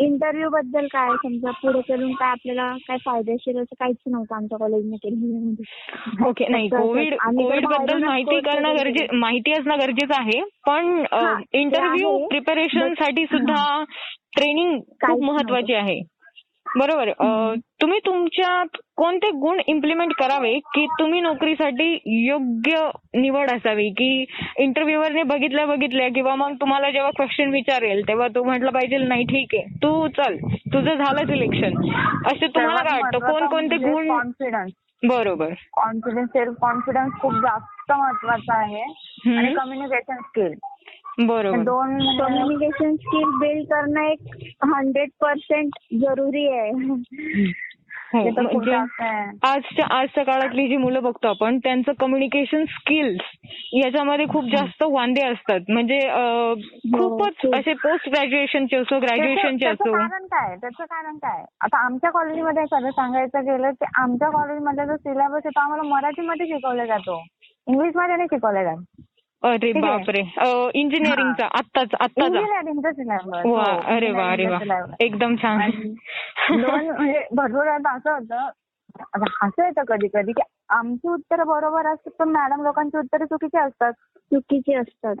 इंटरव्ह्यू बद्दल काय समजा पुढे चलून काय आपल्याला काय फायदेशीर असं काहीच नव्हतं आमच्या कॉलेजने केलेलं ओके नाही. कोविड कोविडबद्दल माहिती करणं गरजे माहिती असणं गरजेचं आहे. पण इंटरव्ह्यू. प्रिपरेशनसाठी सुद्धा ट्रेनिंग खूप महत्वाची आहे. बरोबर. तुम्ही तुमच्यात कोणते गुण इम्प्लिमेंट करावे की तुम्ही नोकरीसाठी योग्य निवड असावी? की इंटरव्ह्यूवरने बघितल्या बघितल्या किंवा मग तुम्हाला जेव्हा क्वेश्चन विचारेल तेव्हा तू म्हटलं पाहिजे नाही ठीक आहे तू चल तुझं झालं सिलेक्शन असे तुम्हाला काय वाटतं? कोणकोणते गुण कॉन्फिडन्स बरोबर. कॉन्फिडन्स सेल्फ कॉन्फिडन्स खूप जास्त महत्त्वाचा आहे. आणि कम्युनिकेशन स्किल दोन कम्युनिकेशन स्किल बिल्ड करणं एक हंड्रेड पर्सेंट जरुरी आहे. हो, तर म्हणजे. आजच्या आजच्या काळातली जी मुलं बघतो आपण त्यांचं कम्युनिकेशन स्किल्स याच्यामध्ये खूप जास्त वांदे असतात. म्हणजे अं, खूपच खूप. असे पोस्ट ग्रॅज्युएशनचे असो ग्रॅज्युएशनचे असो. कारण काय त्याचं कारण काय आता आमच्या कॉलेजमध्ये खरं सांगायचं गेलं ते आमच्या कॉलेजमध्ये जो सिलेबस आहे तो आम्हाला मराठीमध्ये शिकवला जातो. इंग्लिशमध्ये नाही शिकवला जात. अरे. बापरे. इंजिनिअरिंगचा आत्ताच आत्ताचा. इंजिनिअरिंगचा सिलेबस. वा अरे वा अरे वा. एकदम छान. दोन म्हणजे भरपूर वेळा असं होतं आता असं येतं कधी कधी की आमची उत्तरं बरोबर असतात पण मॅडम लोकांची उत्तरं चुकीची असतात. चुकीचे असतात.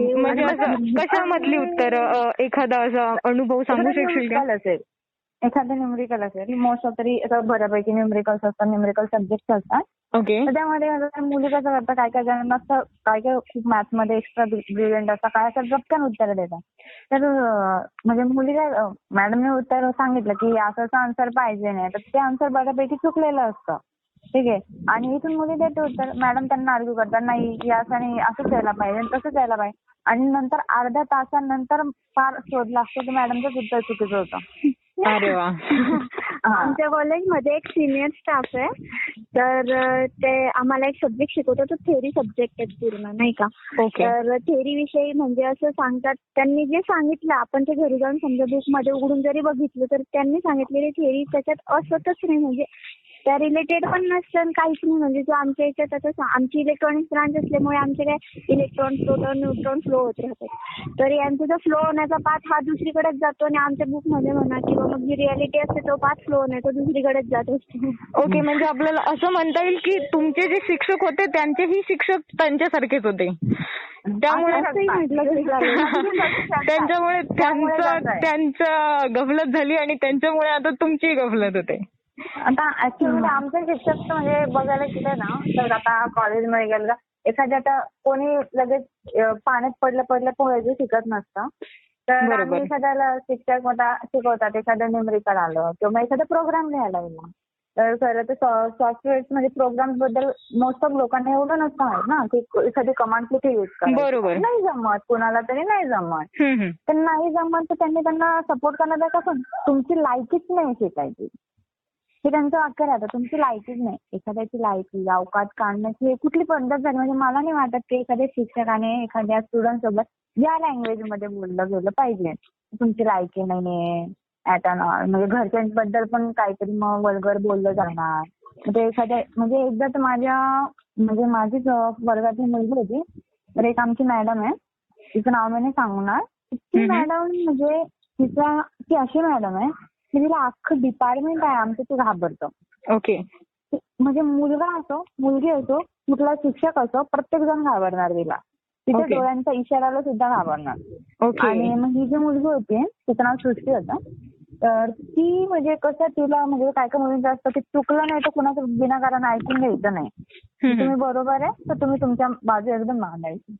हे म्हणजे. कशामधली उत्तर? एखादा असा अनुभव सांगू शकशील का? असेल. एखादं न्यूमरिकल असेल मोस्ट ऑफ तरी असं बऱ्यापैकी न्यूमरिकल्स असतात न्यूमरिकल सब्जेक्ट असतात. ओके तर त्यामध्ये मुली कसं करतात काय काय जणांना असं काय काय खूप मॅथ्समध्ये एक्स्ट्रा ब्रिलियंट असतात काय असं गपकन उत्तर देतात. तर म्हणजे मुली काय मॅडमने उत्तर सांगितलं की असं असं आन्सर पाहिजे नाही तर ते आन्सर बऱ्यापैकी चुकलेलं असतं. ठीक आहे? आणि इथून मुली देते उत्तर मॅडम त्यांना आर्ग्यू करतात नाही हे असं नाही असंच यायला पाहिजे तसंच यायला पाहिजे. आणि नंतर अर्ध्या तासानंतर फार शोध लागतो की मॅडमचंच उत्तर चुकीचं होतं. अरे वा. आमच्या कॉलेजमध्ये एक सिनियर स्टाफ आहे. तर ते आम्हाला एक सब्जेक्ट शिकवतो. तो थेरी सब्जेक्ट आहे पूर्ण नाही का? तर थेरी विषयी म्हणजे असं सांगतात त्यांनी जे सांगितलं आपण ते घरी जाऊन समजा बुकमध्ये उघडून जरी बघितलं तर त्यांनी सांगितलेली थेरी त्याच्यात असतच नाही. म्हणजे त्या रिलेटेड पण नसतं काहीच नाही. म्हणजे जो आमच्या याच्यात आता सा- आमची इलेक्ट्रॉनिक्स ब्रांच असल्यामुळे आमचे काय इलेक्ट्रॉन प्रोटॉन न्यूट्रॉन फ्लो होत राहतात. तर यांचा जो फ्लो होण्याचा पाथ हा दुसरीकडेच जातो आणि आमच्या बुकमध्ये म्हणा किंवा मग जी रियालिटी असते तो पाथ फ्लो होण्याचा दुसरीकडेच जात असतो. ओके म्हणजे आपल्याला असं म्हणता येईल की तुमचे जे शिक्षक होते त्यांचेही शिक्षक त्यांच्यासारखेच होते. त्यामुळे. त्यांच्यामुळे त्यांचं. त्यांच्या गफलत झाली आणि त्यांच्यामुळे आता तुमची गफलत होते. आता ऍक्च्युली आमचे शिक्षक म्हणजे बघायला गेले ना तर आता कॉलेजमध्ये गेलं एखाद्या आता कोणी लगेच पाण्यात पडलं पडलं पोहायचं शिकत नसतं तर. आम्ही एखाद्याला शिक्षक होता शिकवतात एखादं न्यूमरिकल आलं किंवा एखादा प्रोग्राम लिहायला गेला तर खरं तर सॉफ्टवेअर म्हणजे प्रोग्रामबद्दल मोस्ट ऑफ लोकांना एवढं नसतं माहीत ना की एखादी कमांड कुठे युज बरोबर. नाही जमत कुणाला तरी नाही जमत. तर नाही जमत तर त्यांनी त्यांना सपोर्ट करण्याचा कसं तुमची लायकीच नाही शिकायची हे त्यांचं वाक्य राहतं. तुमची लायकीच नाही. एखाद्याची लायकी अवकात काढण्याची हे कुठली पद्धत झाली? म्हणजे मला नाही वाटत की एखाद्या शिक्षकाने एखाद्या स्टुडंट सोबत या लँग्वेजमध्ये बोललं गेलं पाहिजे. तुमची लायकी नाहीये आता म्हणजे घरच्यांबद्दल पण काहीतरी मग वल्गर बोललं जाणार. म्हणजे एखाद्या म्हणजे एकदा तर माझ्या म्हणजे माझीच वर्गातली मुलगी होती. तर एक आमची मॅडम आहे. तिचं नाव मी नाही सांगणार. ती. मॅडम म्हणजे तिचा ती अशी मॅडम आहे. तिला अख्खं डिपार्टमेंट आहे आमचं ते घाबरतं. ओके म्हणजे मुलगा असो मुलगी असो कुठला शिक्षक असो प्रत्येक जण घाबरणार तिला. तिच्या Okay. डोळ्यांच्या इशाऱ्याला सुद्धा घाबरणार. ओके आणि मग ही जी मुलगी होती तिचं नाव सृष्टी होतं. तर ती म्हणजे कसं तिला म्हणजे काय काय मुलींचं असतं की चुकलं नाही तर कुणाचं विनाकारण ऐकून घ्यायचं नाही. हम्म, तुम्ही हम्म. बरोबर आहे तर तुम्ही तुमच्या बाजू एकदम मांडायची.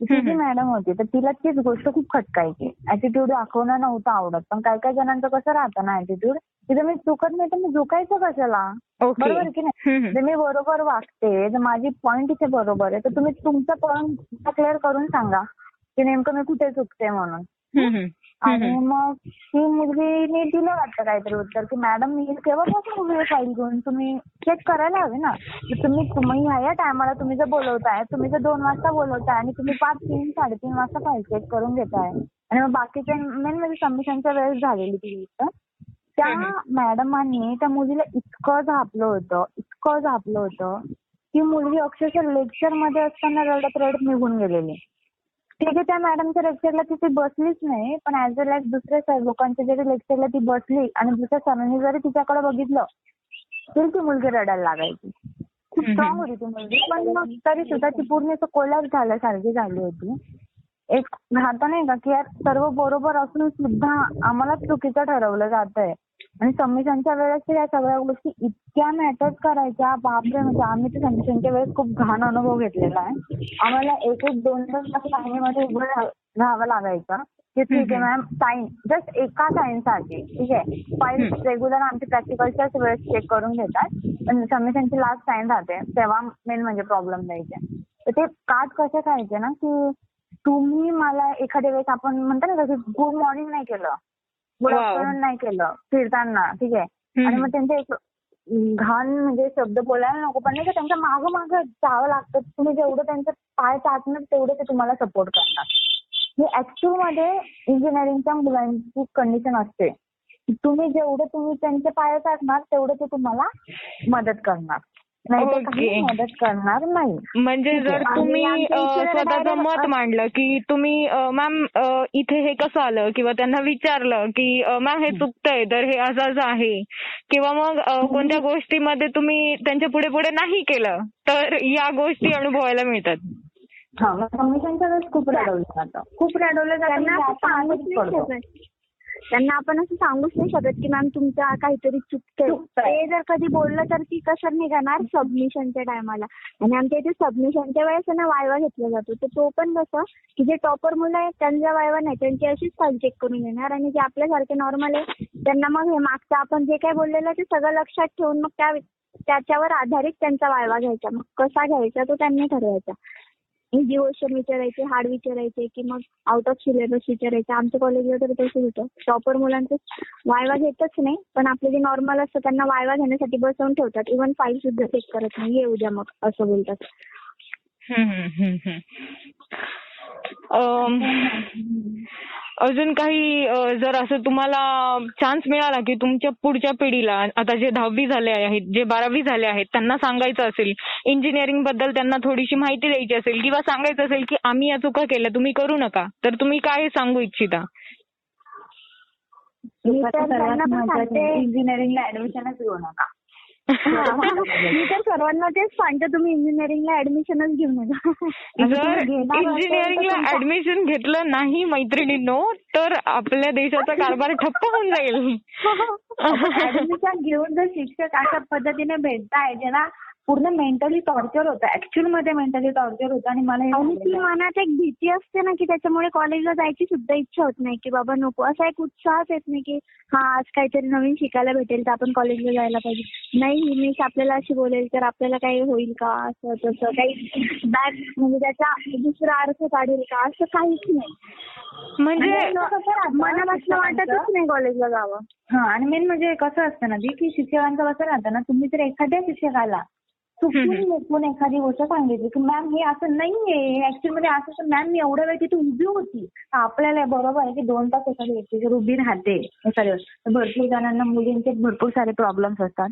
ती जी. मॅडम होती तर तिला तीच गोष्ट खूप खटकायची ऍटिट्यूड दाखवणं नव्हतं आवडत पण काही काही जणांचं कसं राहतं ना ऍटिट्यूड जर मी चुकत नाही तर मी झुकायचं कशाला बरोबर की नाही. जर मी बरोबर वागते जर माझी पॉईंट इथे बरोबर आहे तर तुम्ही तुमचा पॉईंट क्लिअर करून सांगा की नेमकं मी कुठे चुकते म्हणून. आणि मग ती मुलगीने दिलं वाटतं काहीतरी उत्तर की मॅडम मी केव्हापासून उभी आहे फाईल घेऊन? तुम्ही चेक करायला हवे ना. की तुम्ही तुम्ही ह्या या टायमाला तुम्ही जर बोलवताय तुम्ही जर दोन वाजता बोलवताय आणि तुम्ही पाच तीन साडेतीन वाजता फाईल चेक करून घेताय. आणि मग बाकीच्या मेन म्हणजे सबमिशनच्या वेळेस झालेली ती गोष्ट. त्या मॅडमांनी त्या मुलीला इतकं झापलं होतं इतकं झापलं होतं ती मुलगी अक्षरशः लेक्चरमध्ये असताना रडत रडत निघून गेलेली. ठीक आहे त्या मॅडमच्या लेक्चरला ती ती बसलीच नाही पण ऍज वेल एज दुसऱ्या सर लोकांच्या जरी लेक्चरला ती बसली आणि दुसऱ्या सरांनी जरी तिच्याकडे बघितलं तरी ती मुलगी रडायला लागायची. खूप. स्ट्रॉंग होती ती मुलगी पण मग तरी सुद्धा ती पूर्ण असं कोलॅप झाल्यासारखी झाली होती. एक राहतं नाही का की यार सर्व बरोबर असून सुद्धा आम्हालाच चुकीचं ठरवलं जातंय. आणि सबमिशनच्या वेळेस तर या सगळ्या गोष्टी इतक्या मॅटर करायच्या बापरे म्हणजे आम्ही तर सबमिशनच्या वेळेस खूप घाण अनुभव घेतलेला आहे. आम्हाला एक एक दोन दोन तास लाईनीमध्ये उभं राहा- राहावं लागायचं. की ठीक आहे मॅम साईन जस्ट एका साईनसाठी ठीक आहे? फाईल रेग्युलर आमची प्रॅक्टिकलच्याच वेळेस चेक करून घेतात. पण सबमिशनची लास्ट साईन राहते तेव्हा मेन म्हणजे प्रॉब्लेम द्यायचे. तर ते काट कसे खायचे ना की तुम्ही मला एखाद्या वेळेस आपण म्हणतो ना गुड मॉर्निंग नाही केलं. आफ्टरनून नाही केलं फिरताना ठीक आहे. आणि मग त्यांचे एक घाण म्हणजे शब्द बोलायला नको पण नाही का त्यांच्या मागं मागं जावं लागतं. तुम्ही जेवढं त्यांचं पाय चाचणार तेवढं ते तुम्हाला सपोर्ट करतात. हे ऍक्च्युअलमध्ये इंजिनिअरिंगच्या मुलांची कंडिशन असते. तुम्ही जेवढं तुम्ही त्यांचे पाय चाचणार तेवढं ते तुम्हाला मदत करणार. नाही तर काही Okay. मदत करणार नाही. म्हणजे. जर तुम्ही स्वतःचं मत मांडलं की तुम्ही मॅम इथे हे कसं आलं? किंवा त्यांना विचारलं की मॅम हे चुकतंय तर हे असं असं आहे. किंवा मग कोणत्या गोष्टीमध्ये तुम्ही त्यांच्या पुढे पुढे नाही केलं तर या गोष्टी अनुभवायला मिळतात. हा मग खूप रडवलं जातं. खूप रडवलं जातं त्यांना आपण त्यांना असं सांगूच नाही शकत की मॅम तुमचं काहीतरी चुकतंय. ते जर कधी बोललं तर ती कसं निघणार? सबमिशनच्या टायमाला आणि आमच्या इथे सबमिशनच्या वेळेस आहे ना वायवा घेतला जातो. तर तो पण कसं की जे टॉपर मुलं आहेत त्यांचा वायवा नाही. त्यांची अशीच फाईल चेक करून घेणार. आणि जे आपल्यासारखे नॉर्मल आहे त्यांना मग हे मागचं आपण जे काय बोललेलं ते सगळं लक्षात ठेवून मग त्या त्याच्यावर आधारित त्यांचा वायवा घ्यायचा. मग कसा घ्यायचा तो त्यांनी ठरवायचा. इझी क्वेश्चन विचारायचे हार्ड विचारायचे की मग आउट ऑफ सिलेबस विचारायचे. आमच्या कॉलेजला तर तसंच होतं. टॉपर मुलांचं वायवा घेतच नाही पण आपले जे नॉर्मल असतं त्यांना वायवा घेण्यासाठी बसवून ठेवतात. इव्हन फाईल सुद्धा चेक करत नाही. ये उद्या मग असं बोलतात. अजून काही जर असं तुम्हाला चान्स मिळाला की तुमच्या पुढच्या पिढीला आता जे दहावी झाले आहेत जे बारावी झाले आहेत त्यांना सांगायचं असेल इंजिनिअरिंगबद्दल त्यांना थोडीशी माहिती द्यायची असेल किंवा सांगायचं असेल की आम्ही या चुका केल्या तुम्ही करू नका. तर तुम्ही काय सांगू इच्छिता? इंजिनिअरिंगला ऍडमिशनच घेऊ नका. मी तर सर्वांना तेच सांगते तुम्ही इंजिनिअरिंगला ऍडमिशनच घेऊ नका जर इंजिनिअरिंगला ऍडमिशन घेतलं नाही मैत्रिणींनो तर आपल्या देशाचा कारभार ठप्प होऊन जाईल. ऍडमिशन घेऊन जर शिक्षक अशा पद्धतीने भेटताय ज्यांना पूर्ण मेंटली टॉर्चर होतं. ऍक्च्युअलमध्ये मेंटली टॉर्चर होतं आणि मला हे आणि ती. मनात एक भीती असते ना की त्याच्यामुळे कॉलेजला जायची सुद्धा इच्छा होत नाही की बाबा नको. असा एक उत्साहच येत नाही की हा आज काहीतरी नवीन शिकायला भेटेल तर आपण कॉलेजला जायला पाहिजे. नाही ही मिस आपल्याला अशी बोलेल तर आपल्याला काही होईल का? असं तसं काही बॅक म्हणजे त्याचा दुसरा अर्थ काढेल का? असं काहीच नाही. म्हणजे आणि कसं राहतं मनापासून शिक्षकांचं? वाटतच नाही कॉलेजला जावं. हा आणि मेन म्हणजे कसं असतं ना दी की शिक्षकांचं कसं राहतं ना तुम्ही जर एखाद्या शिक्षकाला चुकून. मुकून एखादी गोष्ट सांगितली की मॅम हे असं नाहीये. ऍक्च्युअली मध्ये असं तर मॅम मी एवढ्या वेळ तिथे उभी होती. आपल्याला बरोबर आहे की दोन तास एखादी व्यक्ती जर उभी राहते एखाद्या भरपूर जणांना मुलींचे भरपूर सारे प्रॉब्लेम्स असतात.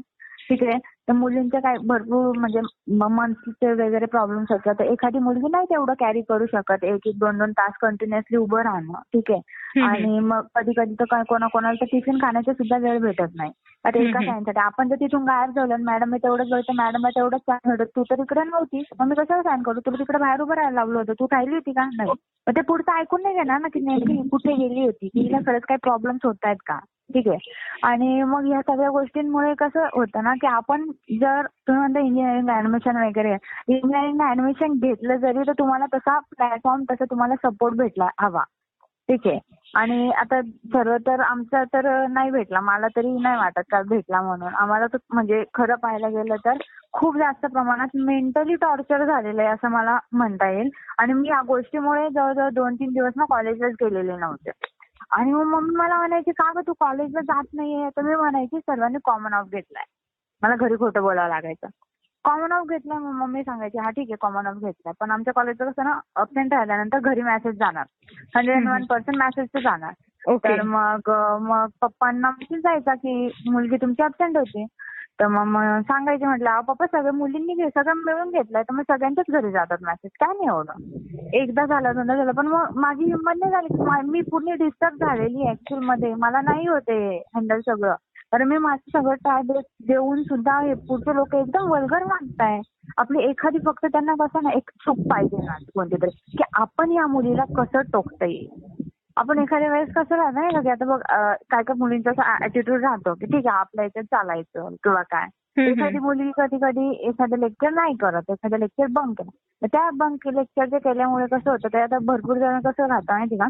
ठीक आहे? तर मुलींचे काय भरपूर म्हणजे मंथचे वगैरे प्रॉब्लेम्स असतात. तर एखादी मुलगी नाही तेवढं कॅरी करू शकत. एक एक दोन दोन तास कंटिन्युअसली उभं राहणं. ठीक आहे. आणि मग कधी कधी तर काय कोणा कोणाला तर टिफिन खाण्याचा सुद्धा वेळ भेटत नाही. आता एका हम्म. सायन्ससाठी आपण जर तिथून गायब झालो मॅडम तेवढंच बघतो मॅडम तेवढंच काय भेटत तू तर इकडे नव्हती मग मी कशाला साईन करू? तुला तिकडे बाहेर उभं राहायला लावलं होतं. तू राहिली होती का? नाही. मग ते पुढचं ऐकून नाही घेणार ना की नेमकी कुठे गेली होती? हिला खरंच काही प्रॉब्लेम्स होत आहेत का? ठीक आहे? आणि मग ह्या सगळ्या गोष्टींमुळे कसं होतं ना की आपण जर तुम्ही म्हणता इंजिनिअरिंग ऍडमिशन वगैरे इंजिनिअरिंग ऍडमिशन घेतलं जरी तर तुम्हाला तसा प्लॅटफॉर्म तसा तुम्हाला सपोर्ट भेटला हवा. ठीक आहे? आणि आता सर्व तर आमचा तर नाही भेटला. मला तरी नाही वाटत का भेटला म्हणून. आम्हाला तर म्हणजे खरं पाहायला गेलं तर खूप जास्त प्रमाणात मेंटली टॉर्चर झालेलं आहे असं मला म्हणता येईल. आणि मी या गोष्टीमुळे जवळजवळ दोन तीन दिवस ना कॉलेजलाच गेलेले नव्हते. आणि मग मम्मी मला म्हणायची का गं तू कॉलेजला जात नाहीये? तर मी म्हणायची सर्वांनी कॉमन ऑफ घेतलाय. मला घरी खोटं बोलावं लागायचं. कॉमन ऑफ घेतलाय मग मम्मी सांगायची हा ठीक आहे कॉमन ऑफ घेतलाय. पण आमच्या कॉलेजचं कसं ना अबसेंट राहिल्यानंतर घरी मेसेज जाणार. Hundred and one percent message जाणार. ओके तर मग मग पप्पांना मेसेज जायचा की मुलगी तुमची अबसेंट होती. तर मग सांगायचे म्हटलं पप्पा सगळ्या मुलींनी घे सगळं मिळून घेतलंय तर मग सगळ्यांच्याच घरी जातात मेसेज काय नाही एवढं. एकदा झालं दोनदा झालं पण मग माझी हिंमत नाही झाली. की मा- मी पूर्ण डिस्टर्ब झालेली ऍक्च्युअलमध्ये. मला नाही होते हँडल सगळं. तर मी माझं सगळं टाळ देऊन सुद्धा हे पुढचे लोक एकदम वल्गर वागताय आपली एखादी फक्त त्यांना कसं ना एक चूक पाहिजे ना कोणती तरी की आपण या मुलीला कसं टोकता येईल आपण एखाद्या वेळेस कसं राहणार नाही का की आता बघ काय काय मुलींचा असा ऍटिट्यूड राहतो की ठीक आहे आपल्या याच्यात चालायचं किंवा काय. एखादी मुलगी कधी कधी एखादं लेक्चर नाही करत एखादं लेक्चर बंक केलं तर त्या बंक लेक्चर केल्यामुळे कसं होतं ते आता भरपूर जण कसं राहतं माहिती का?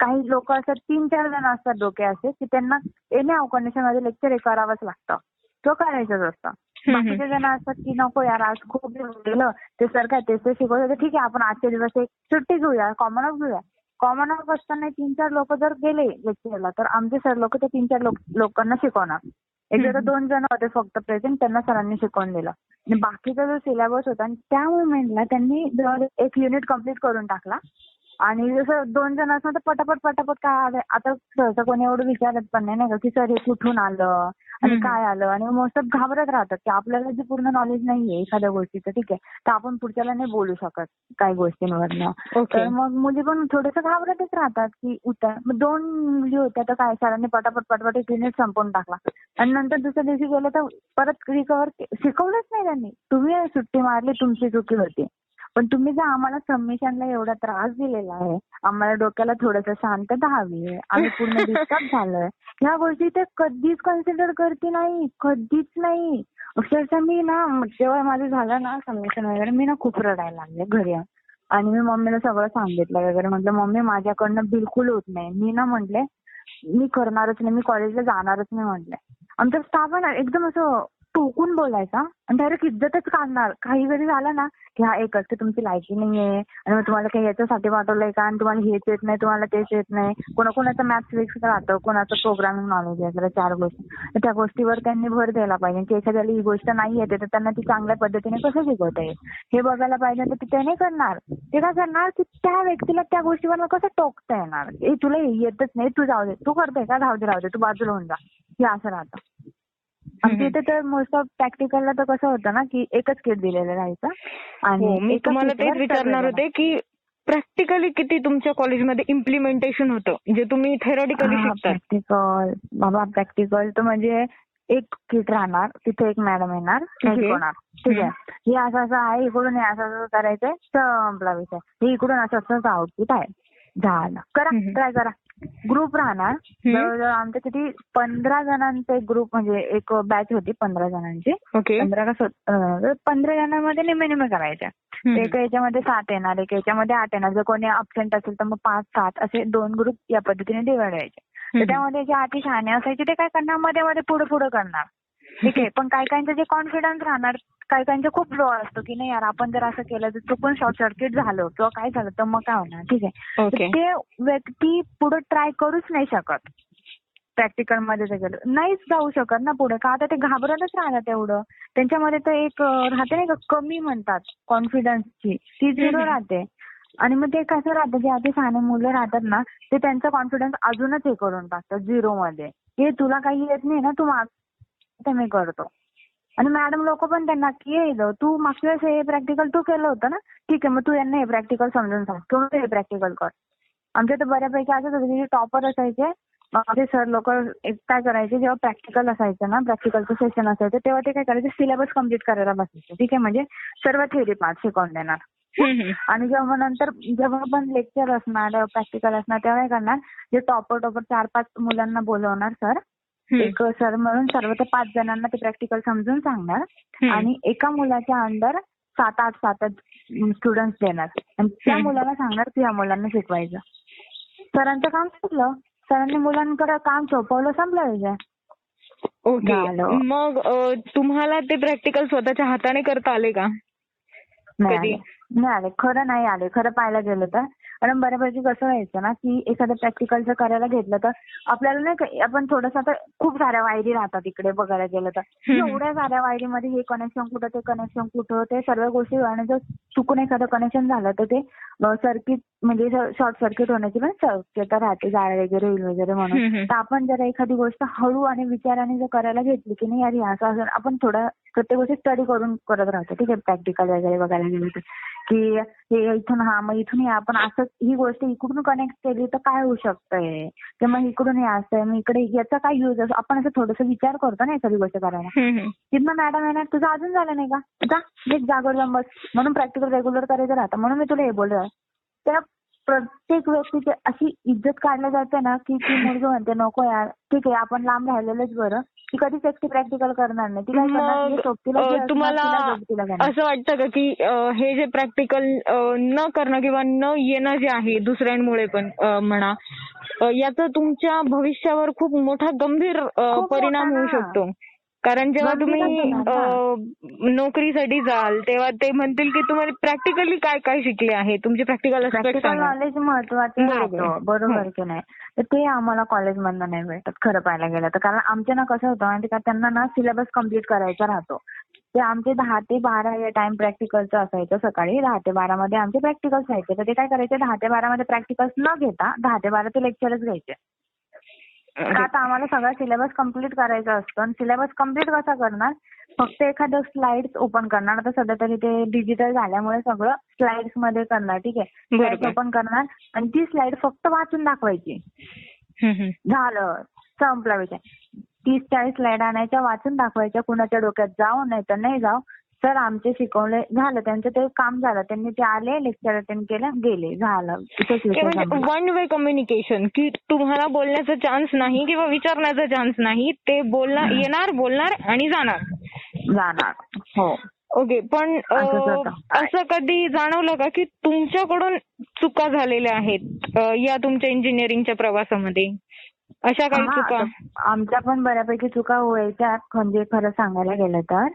काही लोक असतात तीन चार जण असतात डोके असे की त्यांना एनी आव कंडिशनमध्ये लेक्चर हे करावंच लागतं. तो करायचंच असतं. बाकीचे जण असतात की नको यार आज खूप दिवस गेलं ते सर काय तेच शिकवत होते. ठीक आहे आपण आजचे दिवस एक सुट्टी घेऊया कॉमन ऑफ घेऊया. कॉमन ऑफ असताना तीन चार लोक जर गेले लेक्चरला तर आमचे सर लोक ते तीन चार लोक लोकांना शिकवणार. एकदा तर. दोन जण होते फक्त प्रेझेंट त्यांना सरांनी शिकवून दिलं आणि बाकीचा जो सिलेबस होता आणि त्या मुवमेंटला त्यांनी एक युनिट कंप्लीट करून टाकला आणि जसं दोन जण असं तर पटापट पटापट काय आलं आता सहसा कोणी एवढं विचारत पण नाही नाही का की सर हे कुठून आलं? आणि. काय आलं? आणि मोस्ट ऑफ घाबरत राहतात की आपल्याला जे पूर्ण नॉलेज नाहीये एखाद्या गोष्टीचं ठीक आहे. तर आपण पुढच्याला नाही बोलू शकत काही गोष्टींवरनं. तर मग मुली पण थोडस घाबरतच राहतात की उतर मग दोन मुली होत्या तर काय सरांनी पटापट पटापट एक युनिट संपवून टाकला. आणि नंतर दुसऱ्या दिवशी गेलं तर परत रिकवर शिकवलंच नाही त्यांनी. तुम्ही सुट्टी मारली तुमची चुकी होती. पण तुम्ही जर आम्हाला सबमिशनला एवढा त्रास दिलेला आहे आम्हाला डोक्याला थोडस शांतता हवी आहे आम्ही पूर्ण डिस्टर्ब झालोय. ह्या गोष्टी ते कधीच कन्सिडर करते नाही कधीच नाही. अक्षरशः मी ना जेव्हा माझं झालं ना सबमिशन वगैरे मी ना खूप रडायला लागले घरी. आणि मी मम्मीला सगळं सांगितलं वगैरे म्हटलं मम्मी माझ्याकडनं बिलकुल होत नाही. मी ना म्हटले मी करणारच नाही मी कॉलेजला जाणारच नाही म्हटले. आमचा स्टाफ आहे ना एकदम असं टोकून बोलायचा आणि डायरेक्ट इज्जतच काढणार. काही जरी झालं ना की हा एकच की तुमची लायकी नाहीये आणि मग तुम्हाला काही याच्यासाठी पाठवलंय का? आणि तुम्हाला हेच येत नाही तुम्हाला तेच येत नाही. कोणाकोणाचं मॅथ्स फिक्स राहतं कोणाचं प्रोग्रामिंग नॉलेज आहे चार गोष्टी. तर त्या गोष्टीवर त्यांनी भर द्यायला पाहिजे. की एखाद्याला ही गोष्ट नाही येते तर त्यांना ती चांगल्या पद्धतीने कसं शिकवता येईल? हे बघायला पाहिजे तर ते नाही करणार. ते काय करणार की त्या व्यक्तीला त्या गोष्टीवर कसं टोकता येणार? ए तुला येतच नाही तू जाऊ दे. तू करते का? राहू दे राहू दे. तू बाजूला होऊन जा. हे असं राहतं. आमच्या इथे तर मोस्ट ऑफ प्रॅक्टिकलला तर कसं होतं ना की एकच किट दिलेलं राहायचं. हो मी तुम्हाला तेच विचारणार होते की प्रॅक्टिकली किती तुमच्या कॉलेजमध्ये इम्प्लिमेंटेशन होतं जे तुम्ही थेरॉटिकली शिकतात? प्रॅक्टिकल बाबा प्रॅक्टिकल तर म्हणजे एक किट राहणार तिथे एक मॅडम येणार. शिकवणार. ठीक आहे. हे असं असं आहे इकडून हे असं असं करायचंय संपला विषय. हे इकडून असं असं आउटपुट आहे. झालं. करा. ट्राय करा. ग्रुप राहणार. जवळजवळ आमच्या किती पंधरा जणांचा एक ग्रुप म्हणजे एक बॅच होती पंधरा जणांची. पंधरा का पंधरा जणांमध्ये निम्मे निम्मे करायच्या. एक याच्यामध्ये सात येणार एक याच्यामध्ये आठ येणार. जर कोणी अब्सेंट असेल तर मग पाच सात असे दोन ग्रुप या पद्धतीने डिवाइड व्हायचे. तर. त्यामध्ये जे अति शहाणे असायचे ते काय करणार? मध्ये मध्ये पुढे पुढे करणार. ठीक आहे. पण काही काहींचं जे कॉन्फिडन्स राहणार काही काहींचं खूप लो असतो की नाही यार आपण जर असं केलं तर चुकून शॉर्ट सर्किट झालं किंवा काय झालं तर मग काय होणार? ठीक आहे. ते व्यक्ती पुढे ट्राय करूच नाही शकत. प्रॅक्टिकलमध्ये जर गेलं. नाहीच जाऊ शकत ना पुढे. का आता ते घाबरतच राहतात तेवढं. त्यांच्यामध्ये तर एक राहते नाही का? कमी म्हणतात कॉन्फिडन्सची ती झिरो. राहते. आणि मग ते कसं राहतं? जे आधी शहाणे मुलं राहतात ना ते त्यांचा कॉन्फिडन्स अजूनच हे करून टाकतात झिरो मध्ये. हे तुला काही येत नाही ना तू ते मी करतो. आणि मॅडम लोक पण त्यांना की तू मागच्या वेळेस हे प्रॅक्टिकल तू केलं होतं ना? ठीक आहे मग तू यांना हे प्रॅक्टिकल समजून सांग. किंवा तू हे प्रॅक्टिकल कर. आमच्या तर बऱ्यापैकी असंच होतं की टॉपर असायचे. माझे सर लोक काय करायचे जेव्हा प्रॅक्टिकल असायचं ना प्रॅक्टिकलचं सेशन असायचं तेव्हा ते काय करायचे सिलेबस कंप्लीट करायला बसायचे. ठीक आहे म्हणजे सर्व थेअरी पार्ट शिकवून देणार. आणि जेव्हा नंतर जेव्हा पण लेक्चर असणार प्रॅक्टिकल असणार तेव्हा काय करणार जे टॉपर टॉपर चार पाच मुलांना बोलवणार सर. एक सर म्हणून सर्व ते पाच जणांना ते प्रॅक्टिकल समजून सांगणार. आणि एका मुलाच्या अंडर सात आठ सात आठ स्टुडंट्स देणार. आणि त्या. मुलाला सांगणार की या मुलांना शिकवायचं. सरांचं काम संपलं. सरांनी मुलांकडे काम सोपवलं संपलं विषय ओके. मग तुम्हाला ते प्रॅक्टिकल स्वतःच्या हाताने करता आले का? नाही आले. खरं नाही आले. खरं पाहायला गेलं तर. कारण बऱ्यापैकी कसं व्हायचं ना की एखादं प्रॅक्टिकलचं करायला घेतलं तर आपल्याला नाही का आपण थोडंसं आता खूप साऱ्या वायरी राहतात इकडे बघायला गेलं तर. एवढ्या साऱ्या वायरीमध्ये हे कनेक्शन कुठं ते कनेक्शन कुठं ते सर्व गोष्टी आणि जर चुकून एखादं कनेक्शन झालं तर ते सर्किट म्हणजे शॉर्ट सर्किट होण्याची पण शक्यता राहते जाळ वगैरे होईल वगैरे म्हणून. तर आपण जर एखादी गोष्ट हळू आणि विचाराने जर करायला घेतली की नाही असं असं आपण थोडं प्रत्येक गोष्टी स्टडी करून करत राहतो ठीक आहे प्रॅक्टिकल वगैरे बघायला गेलं तर की हे इथून हा मग इथून हे आपण असं ही गोष्ट इकडून कनेक्ट केली तर काय होऊ शकतंय की मग इकडून हे असतंय मग इकडे याचा काय युज असं आपण असं थोडंसं विचार करतो ना एखादी गोष्ट करायला. हम्म. तिथनं मॅडम येणार तुझं अजून झालं नाही का? नीट जागोर बस. म्हणून प्रॅक्टिकल रेग्युलर करायचं राहतं. म्हणून मी तुला हे बोललोय त्या प्रत्येक व्यक्तीची अशी इज्जत काढली जाते ना की ती मुलगी म्हणते नको यार ठीक आहे आपण लांब राहिलेलंच बरं ती कधीच एकटी प्रॅक्टिकल करणार नाही ती काय करणार मग जे सोबतीला जे अ, असणार तुम्हाला तिला सोबतीला करणार. असं वाटतं का की अ, हे जे प्रॅक्टिकल न करणं किंवा न येणं जे आहे दुसऱ्यांमुळे पण अ, म्हणा अ, याचा तुमच्या भविष्यावर खूप मोठा गंभीर अ, खूप परिणाम मोठा होऊ ना. शकतो कारण जेव्हा तुम्ही नोकरीसाठी जाल तेव्हा ते म्हणतील की तुम्हाला प्रॅक्टिकली काय काय शिकले आहे? तुमचे प्रॅक्टिकल प्रॅक्टिकल सांगा. नॉलेज महत्वाचं बरोबर. राहतं बरोबर. की नाही? तर ते आम्हाला कॉलेजमधनं नाही भेटत खरं पाहायला गेलं तर. कारण आमच्या ना कसं होतं माहिती का त्यांना ना सिलेबस कंप्लीट करायचा राहतो. ते आमचे दहा ते बारा या टाइम प्रॅक्टिकलचं असायचं सकाळी दहा ते बारा मध्ये आमचे प्रॅक्टिकल्स व्हायचे. तर ते काय करायचे दहा ते बारा मध्ये प्रॅक्टिकल्स न घेता दहा ते बारा ते लेक्चरच घ्यायचे. तर आता आम्हाला सगळा सिलेबस कंप्लीट करायचा असतो. आणि सिलेबस कंप्लीट कसा करणार? फक्त एखादं स्लाइड्स ओपन करणार. आता सध्या तरी ते डिजिटल झाल्यामुळे सगळं स्लाइड्समध्ये करणार. ठीक आहे? बरोबर. ओपन करणार. आणि ती स्लाइड फक्त वाचून दाखवायची. झालं. संपला विषय. तीस चाळीस स्लाइड आणायच्या वाचून दाखवायच्या. कुणाच्या डोक्यात जाऊ नाही तर नाही जाऊ. सर आमचे शिकवले झालं. त्यांचं ते काम झालं. त्यांनी ते आले लेक्चर अटेंड केलं गेले. झालं. इथेच ते विषय म्हणजे संपला. वन वे कम्युनिकेशन की तुम्हाला बोलण्याचा चान्स नाही किंवा विचारण्याचा चान्स नाही ते बोलणार येणार बोलणार आणि जाणार. जाणार. हो. ओके पण अ, असंच होतं. असं कधी जाणवलं का की तुमच्याकडून चुका झालेल्या आहेत अ, या तुमच्या इंजिनिअरिंगच्या प्रवासामध्ये? अशा काही चुका? तर आमच्या पण बऱ्यापैकी चुका व्हायच्या म्हणजे खरं सांगायला गेलं तर.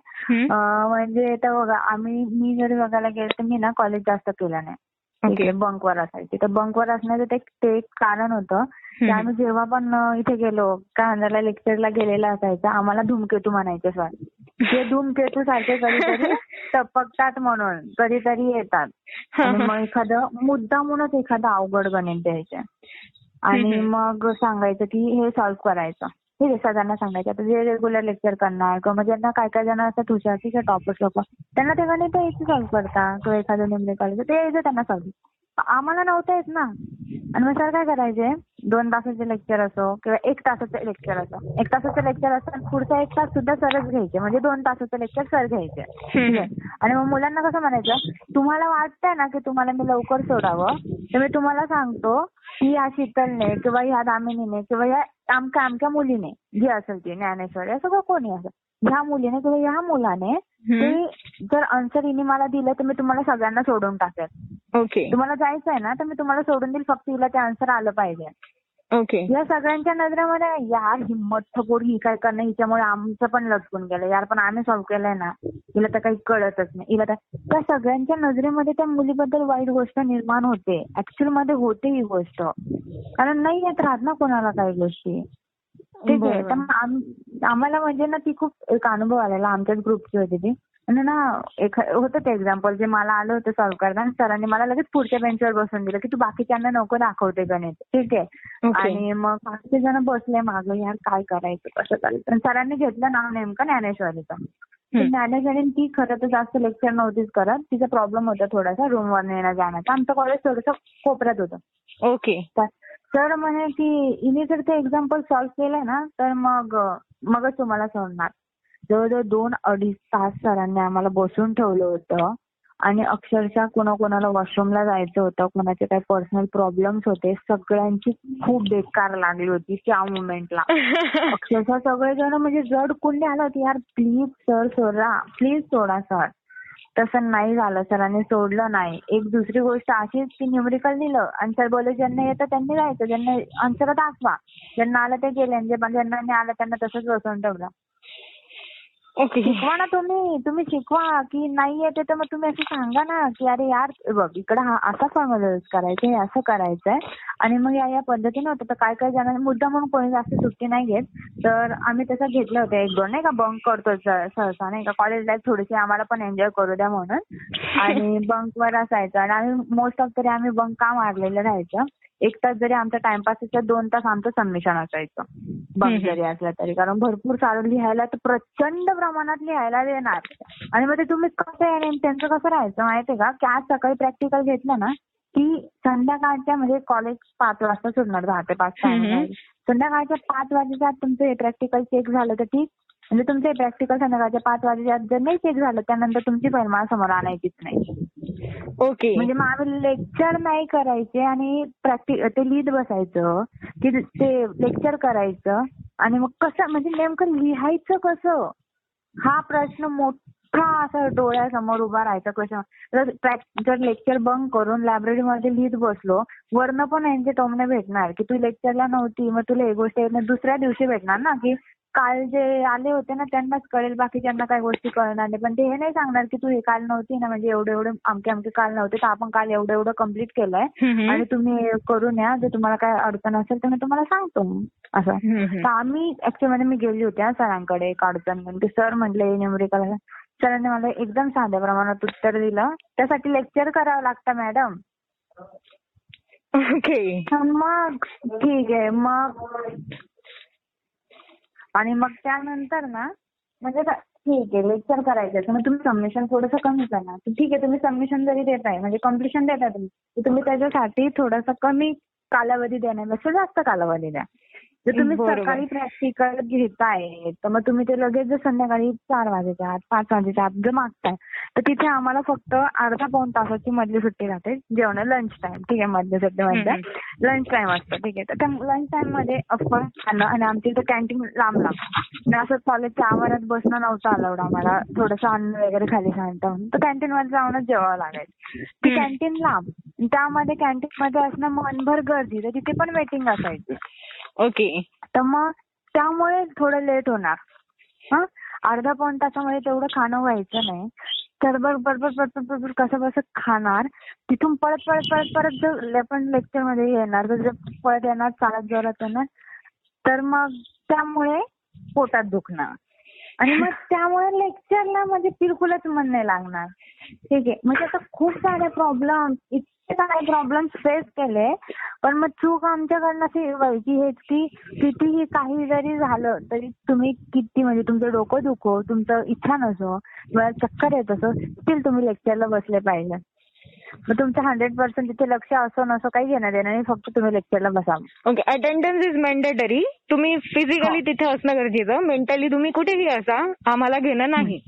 म्हणजे आता बघा आम्ही मी जरी बघायला गेलं तर मी ना कॉलेज जास्त केलं नाही. बंकवर असायचे. तर बंकवर असण्याचं ते ते एक कारण होतं की. आम्ही जेव्हा पण इथे गेलो कांद्याला लेक्चरला गेलेला असायचा आम्हाला धूमकेतू म्हणायचे सर. ते धूमकेतू सारखे कधीतरी टपकतात म्हणून कधीतरी येतात. मग एखादं मुद्दामूनच एखादं अवघड गणित द्यायचे. आणि. मग सांगायचं की हे सॉल्व्ह करायचं. ठीक आहे सगळ्यांना सांगायचं. आता जे रेग्युलर लेक्चर करणार किंवा मग ज्यांना काय काय जण असतात आहे टॉपर्स लोक त्यांना ते गणित यायचं सॉल्व्ह करता किंवा एखादं निम्ने कॉलेज ते यायचं त्यांना सॉल्व्ह आम्हाला नव्हतं येत ना. आणि मग सर काय करायचे? दोन तासाचे लेक्चर असो किंवा एक तासाचं लेक्चर असो. एक तासाचं लेक्चर असतं आणि पुढचा एक तास सुद्धा सरच घ्यायचे. म्हणजे दोन तासाचं लेक्चर सर घ्यायचे. ठीक आहे? आणि मग मुलांना कसं म्हणायचं? तुम्हाला वाटतंय ना की तुम्हाला मी लवकर सोडावं तर मी तुम्हाला सांगतो की या शीतलने किंवा ह्या दामिनीने किंवा या आमच्या आमच्या मुलीने जी असेल ती ज्ञानेश्वर या सगळं कोणी असेल ह्या मुलीने किंवा ह्या मुलाने ते जर आन्सर हिने मला दिलं तर मी तुम्हाला सगळ्यांना सोडून टाकेल. ओके. तुम्हाला जायचं आहे ना तर मी तुम्हाला सोडून देईल फक्त हिला ते आन्सर आलं पाहिजे. ओके. या सगळ्यांच्या नजरेमध्ये यार हिंमत थपोड ही काय करणं हिच्यामुळे आमचं पण लटकून गेलं. यार पण आम्ही सॉल्व्ह केलंय ना. हिला तर काही कळतच नाही. हिला तर त्या सगळ्यांच्या नजरेमध्ये त्या मुलीबद्दल वाईट गोष्ट निर्माण होते. ऍक्च्युअलमध्ये होते ही गोष्ट. कारण नाही येत राहत ना कोणाला काही गोष्टी. ठीक आहे. तर आम्हाला म्हणजे ना ती खूप एक अनुभव आलेला आमच्याच ग्रुपची होती ती. ना एक होतं ते एक्झाम्पल जे मला आलं होतं सॉल्व्ह करता आणि सरांनी मला लगेच पुढच्या बेंचवर बसून दिलं की तू बाकीच्यांना नको दाखवते गणित. ठीक आहे. आणि मग बाकीचे जण बसले मागं यार काय करायचं? कसं करायचं? आणि सरांनी घेतलं नाव नेमकं ज्ञानेश्वरीचं. ज्ञानेश्वरीने ती खरं तर जास्त लेक्चर नव्हतीच करत. तिचा प्रॉब्लेम होता थोडासा रूमवर येणं जाण्याचा. आमचं कॉलेज थोडंसं कोपऱ्यात होतं. ओके. तर सर म्हणे की हिने जर ते एक्झाम्पल सॉल्व्ह केलं ना तर मग मगच तुम्हाला सोडणार. जवळजवळ दोन अडीच तास सरांनी आम्हाला बसून ठेवलं होतं. आणि अक्षरशः कोणाकोणाला वॉशरूमला जायचं होतं कोणाचे काही पर्सनल प्रॉब्लेम्स होते सगळ्यांची खूप बेकार लागली होती त्या मुमेंटला अक्षरशः सगळेजण म्हणजे जड कुंडी आलं होती यार प्लीज सर सोडा. प्लीज सोडा सर तसं नाही झालं. सरांनी सोडलं नाही. एक दुसरी गोष्ट अशीच की न्यूमरिकल दिलं आणि सर बोलले ज्यांना येतं त्यांनी जायचं. ज्यांना आन्सर दाखवा. ज्यांना आलं ते गेले. ज्यांना नाही आलं त्यांना तसंच बसवून ठेवलं. शिकवा ना तुम्ही. तुम्ही शिकवा की नाही येते तर मग तुम्ही असं सांगा ना की अरे यार बघ इकडे हा असा फॉर्म्युला यूज करायचा हे असं करायचंय. आणि मग या या पद्धतीने होतं. तर काय काय जणांनी मुद्दा म्हणून कोणी जास्त सुट्टी नाही घेत. तर आम्ही तसं घेतलं होतं एक दोन नाही का बंक करतो सहसा नाही का. कॉलेज लाईफ थोडीशी आम्हाला पण एन्जॉय करू द्या म्हणून. आणि बंकवर असायचं. आणि आम्ही मोस्ट ऑफ तरी आम्ही बंक का मारलेलं राहायचं? एक तास जरी आमचा टाइमपास असेल दोन तास आमचं सबमिशन असायचं. बंक. जरी असलं तरी. कारण भरपूर सारं लिहायला तर प्रचंड प्रमाणात लिहायला देणार आणि मग ते तुम्ही कसं त्यांचं कसं राहायचं माहितीये का? की आज सकाळी प्रॅक्टिकल घेतलं ना की संध्याकाळच्या म्हणजे कॉलेज पाच वाजता सुटणार दहा ते पाच आहे. संध्याकाळच्या पाच वाजेच्या आत तुमचं हे प्रॅक्टिकल चेक झालं तर ठीक. म्हणजे तुमचं प्रॅक्टिकल संध्याकाळच्या पाच वाजेच्या आत जर नाही चेक झालं त्यानंतर तुमची फाईल मला समोर आणायचीच नाही. ओके म्हणजे मग आम्ही लेक्चर नाही करायचे आणि प्रॅक्टिस ते लिहित बसायचं की ते लेक्चर करायचं आणि मग कसं म्हणजे नेमकं लिहायचं कसं? हा प्रश्न मोठा असा डोळ्यासमोर उभा राहायचा कसं जर लेक्चर बंक करून लायब्ररीमध्ये लिहित बसलो वरनं पण यांचे टोमणे भेटणार की तू लेक्चरला नव्हती मग तुला ही गोष्ट येत नाही. दुसऱ्या दिवशी भेटणार ना की काल जे आले होते ना त्यांनाच कळेल बाकीच्यांना काही गोष्टी कळणार नाही. पण ते हे नाही सांगणार की तू हे काल नव्हती ना म्हणजे एवढे एवढे अमके अमके काल नव्हते तर आपण काल एवढं एवढं कंप्लीट केलंय. आणि तुम्ही हे करून या जर तुम्हाला काय अडचण असेल तर मी तुम्हाला सांगतो. असं. तर आम्ही ऍक्च्युअली मध्ये मी गेली होती सरांकडे एक अडचण म्हणून. की सर म्हटले न्यूमरिकल सरांनी मला एकदम साध्या प्रमाणात उत्तर दिलं. त्यासाठी लेक्चर करावं लागतं मॅडम ओके मग ठीक आहे मग आणि मग त्यानंतर ना म्हणजे ठीक आहे लेक्चर करायचं मग तुम्ही सबमिशन थोडंसं कमी करा. ठीक आहे तुम्ही सबमिशन जरी देताय म्हणजे कम्प्लिशन देताय तुम्ही तुम्ही त्याच्यासाठी थोडासा कमी कालावधी देण्यापेक्षा जास्त कालावधी द्या. जर तुम्ही. सकाळी प्रॅक्टिकल घेताय तर मग तुम्ही ते लगेच जर संध्याकाळी चार वाजेच्या आत पाच वाजेच्या आत जर मागताय तर तिथे आम्हाला फक्त अर्धा पाऊण तासाची मधली सुट्टी राहते जेवण लंच टाइम ठीक आहे मधली सुट्टी म्हणजे लंच टाइम असतो ठीक आहे. तर त्या लंच टाइममध्ये ऑफकोर्स खाणं आणि आमच्या इथं कॅन्टीन लांब लांब. आणि असं कॉलेजच्या आवारात बसणं नव्हतं अलाउड आम्हाला. थोडंसं अन्न वगैरे खाली सांगता तर कॅन्टीन मध्ये जाऊनच जेवावं लागायचं ती. कॅन्टीन लांब. त्यामध्ये कॅन्टीन मध्ये असणं मनभर गर्दी. तर तिथे पण वेटिंग असायची. ओके. तर मग त्यामुळे थोडं लेट होणार. हं? अर्धा पाऊण तासामध्ये तेवढं खाणं व्हायचं नाही. तर बघ बरोबर बरोबर बरोबर कसं कसं खाणार तिथून पळत पळत पळत परत जर आपण लेक्चरमध्ये येणार तर जर पळत येणार चालत जोरात येणार तर मग त्यामुळे पोटात दुखणार. आणि मग त्यामुळे लेक्चरला म्हणजे बिलकुलच मन नाही लागणार. ठीक आहे. म्हणजे आता खूप सारे प्रॉब्लेम सारे प्रॉब्लेम फेस केले पण मग चूक आमच्याकडनं अशी व्हायची हेच की कितीही काही जरी झालं तरी तुम्ही किती म्हणजे तुमचं डोकं दुखो तुमचं इच्छा नसो किंवा चक्कर येत असो स्टील तुम्ही लेक्चरला बसले पाहिजे. मग तुमचं हंड्रेड पर्सेंट तिथे लक्ष असो नसो काही घेणं देणं नाही फक्त तुम्ही लेक्चरला बसा. ओके अटेंडन्स इज मॅन्डेटरी तुम्ही फिजिकली. तिथे असणं गरजेचं. मेंटली तुम्ही कुठेही असा आम्हाला घेणं नाही.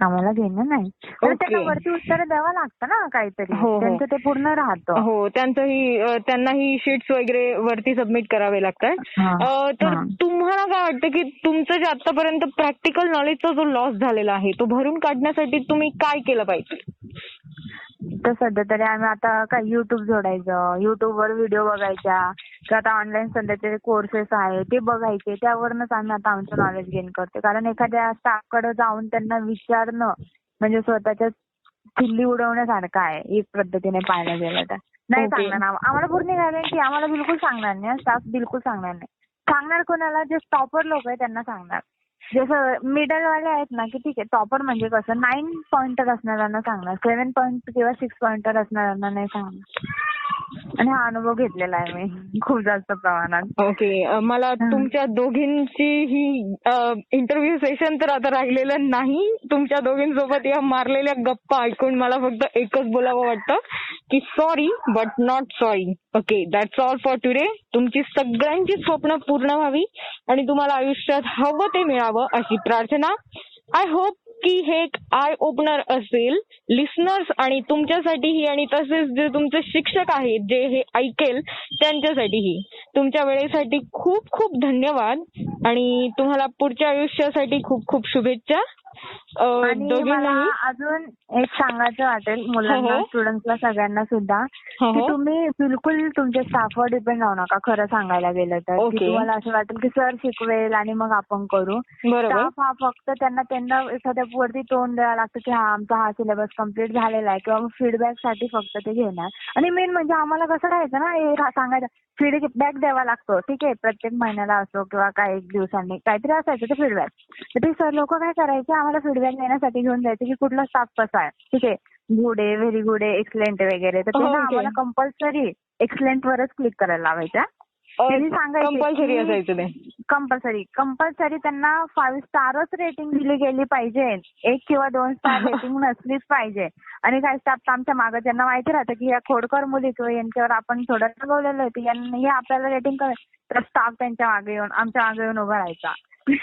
आम्हाला घेणं नाही तर ओके. त्यांना वरती उत्तर द्यावं लागतं ना काहीतरी हो, हो. त्यांचं ते पूर्ण राहतं हो त्यांचंही त्यांनाही शीट्स वगैरे वरती सबमिट करावे लागतात तर. तुम्हाला काय वाटतं की तुमचं जे आतापर्यंत प्रॅक्टिकल नॉलेजचा जो लॉस झालेला आहे तो भरून काढण्यासाठी तुम्ही काय केलं पाहिजे तर सध्या तरी आम्ही आता काय युट्यूब जोडायचं युट्यूबवर व्हिडिओ बघायच्या किंवा आता ऑनलाईन सध्याचे कोर्सेस आहे ते बघायचे त्यावरूनच आम्ही आता आमचं नॉलेज गेन करतो कारण एखाद्या स्टाफकडे जाऊन त्यांना विचारणं म्हणजे स्वतःच्या खिल्ली उडवण्यासारखं आहे एक पद्धतीने पाहायला गेलं तर. नाही. सांगणार आम- आम्हाला पूर्ण गॅरंटी आम्हाला बिलकुल सांगणार नाही स्टाफ बिलकुल सांगणार नाही. सांगणार कोणाला? जे टॉपर लोक आहे त्यांना सांगणार. जसं मिडल वाले आहेत ना की ठीक आहे टॉपर म्हणजे कसं नाईन पॉइंटर असणाऱ्यांना सांगणार सेव्हन पॉईंट किंवा सिक्स पॉइंटर असणाऱ्यांना नाही सांगणार. आणि हा अनुभव घेतलेला आहे मी खूप जास्त प्रमाणात. ओके मला. तुमच्या दोघींची ही इंटरव्ह्यू सेशन तर आता राहिलेलं नाही. तुमच्या दोघींसोबत या मारलेल्या गप्पा ऐकून मला फक्त एकच बोलावं वाटतं की sorry but not sorry okay that's all for today तुमची सगळ्यांची स्वप्न पूर्ण व्हावी आणि तुम्हाला आयुष्यात हवं ते मिळावं अशी प्रार्थना. आय होप की हे एक आय ओपनर असेल लिसनर्स आणि तुमच्यासाठीही आणि तसेच जे तुमचे शिक्षक आहेत जे हे ऐकेल त्यांच्यासाठीही. तुमच्या वेळेसाठी खूप खूप धन्यवाद आणि तुम्हाला पुढच्या आयुष्यासाठी खूप खूप शुभेच्छा. आणि मला अजून एक सांगायचं वाटेल मुलांना हो. स्टुडंट्सला सगळ्यांना सुद्धा हो, की हो. तुम्ही बिलकुल तुमच्या स्टाफवर डिपेंड राहू नका खरं सांगायला गेलं तर की. तुम्हाला असं वाटेल की सर शिकवेल आणि मग आपण करू स्टाफ हा फक्त त्यांना त्यांना एखाद्या वरती तोंड द्यावं लागतं की हा आमचा हा सिलेबस कंप्लीट झालेला आहे किंवा फीडबॅकसाठी फक्त ते घेणार आणि मेन म्हणजे आम्हाला कसं राहायचं ना हे सांगायचं फीडबॅक द्यावा लागतो ठीक आहे प्रत्येक महिन्याला असो किंवा काही एक दिवसांनी काहीतरी असायचं ते फीडबॅक तर ते सर लोक काय करायचे आम्हाला फीडबॅक देण्यासाठी घेऊन जायचे की कुठला स्टाफ कसा आहे. ठीक आहे? गुड आहे व्हेरी गुड आहे एक्सलेंट वगैरे. तर ते हो. आम्हाला कंपल्सरी एक्सलेंट वरच क्लिक करायला त्यांनी सांगायचे कंपल्सरी असायचं कंपल्सरी कंपल्सरी त्यांना फाईव्ह स्टारच रेटिंग दिली गेली पाहिजे. एक किंवा दोन स्टार रेटिंग नसलीच पाहिजे. आणि काही स्टाफ आमच्या मागे त्यांना माहिती राहतं की या खोडकर मुली किंवा यांच्यावर आपण थोडं रागवलेलं आहे की यांनी हे आपल्याला रेटिंग कर तर स्टाफ त्यांच्या मागे येऊन आमच्या मागे येऊन उभा राहायचा.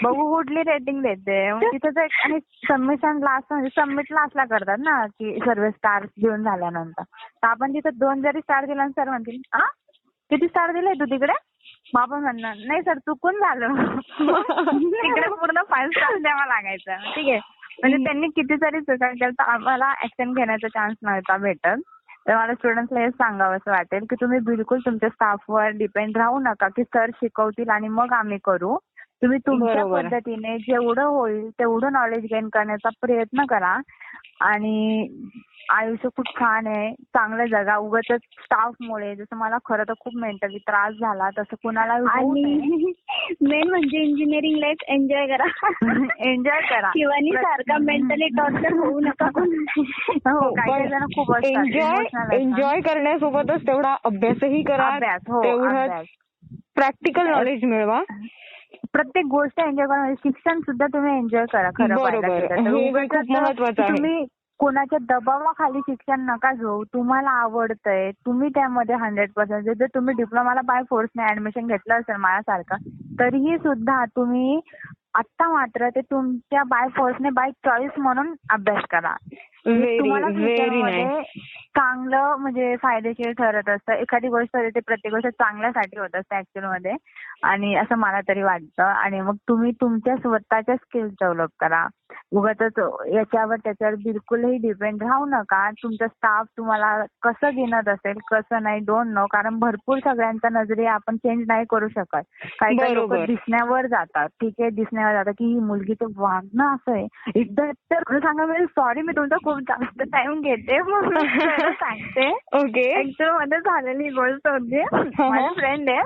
बघू कुठली रेटिंग देते. मग तिथं आणि सबमिशन लास्ट म्हणजे सबमिट लास्टला करतात ना की सर्व स्टार घेऊन झाल्यानंतर. तर आपण तिथं दोन जरी स्टार दिला सर म्हणतील हा किती स्टार दिले तू तिकडे? मग आपण म्हणणार नाही सर चुकून झालं. तिकडे पूर्ण फाईव्ह स्टार द्यावा लागायचं. ठीक आहे. म्हणजे त्यांनी कितीतरी चुका केलं तर आम्हाला ऍक्शन घेण्याचा चान्स नव्हता भेटत. तर मला स्टुडंट्सला हे सांगावं असं वाटेल की तुम्ही बिलकुल तुमच्या स्टाफवर डिपेंड राहू नका की सर शिकवतील आणि मग आम्ही करू. तुम्ही तुमच्या. पद्धतीने जेवढं होईल तेवढं नॉलेज गेन करण्याचा प्रयत्न करा. आणि आयुष्य खूप छान आहे चांगलं जगा. उगाच स्टाफमुळे जसं मला खरं तर खूप मेंटली त्रास झाला तसं कुणाला होऊ नये. आणि मेन म्हणजे इंजिनिअरिंग लाईफ एन्जॉय करा. एन्जॉय करा. शिवानी सारखा मेंटली टॉर्चर होऊ नका. हो काही जण खूप एन्जॉय. एन्जॉय करण्यासोबतच तेवढा अभ्यासही करा. अभ्यास हो तेवढं प्रॅक्टिकल नॉलेज मिळवा. प्रत्येक गोष्ट एन्जॉय करा म्हणजे शिक्षण सुद्धा तुम्ही एन्जॉय करा खरं पाहायला. तुम्ही कोणाच्या दबावाखाली शिक्षण नका घेऊ. तुम्हाला आवडतंय. तुम्ही त्यामध्ये हंड्रेड पर्सेंट जर तुम्ही डिप्लोमाला बाय फोर्सने ऍडमिशन घेतलं असेल माझ्यासारखं तरीही सुद्धा तुम्ही आत्ता मात्र ते तुमच्या बाय फोर्सने बाय चॉईस म्हणून अभ्यास करा. व्हेरी नाईसमध्ये चांगलं म्हणजे फायदेशीर ठरत असतं. एखादी गोष्ट ते प्रत्येक गोष्ट चांगल्यासाठी होत असते ऍक्च्युअलमध्ये. आणि असं मला तरी वाटतं. आणि मग तुम्ही तुमच्या स्वतःच्या स्किल्स डेव्हलप करा. उगाच याच्यावर त्याच्यावर बिलकुलही डिपेंड राहू नका. तुमचा स्टाफ तुम्हाला कसं घेणत असेल कसं नाही डोंट नो कारण भरपूर सगळ्यांच्या नजरे आपण चेंज नाही करू शकत. काही काही लोक. दिसण्यावर जातात. ठीक आहे दिसण्यावर जातात. की ही मुलगी तर वागणं असं आहे. एकदा तर सांगा सॉरी मी तुमचा खूप जास्त टाइम घेते मग सांगते. ओके ऍक्च्युअलमध्ये झालेली गोष्ट होती. माझी फ्रेंड आहे.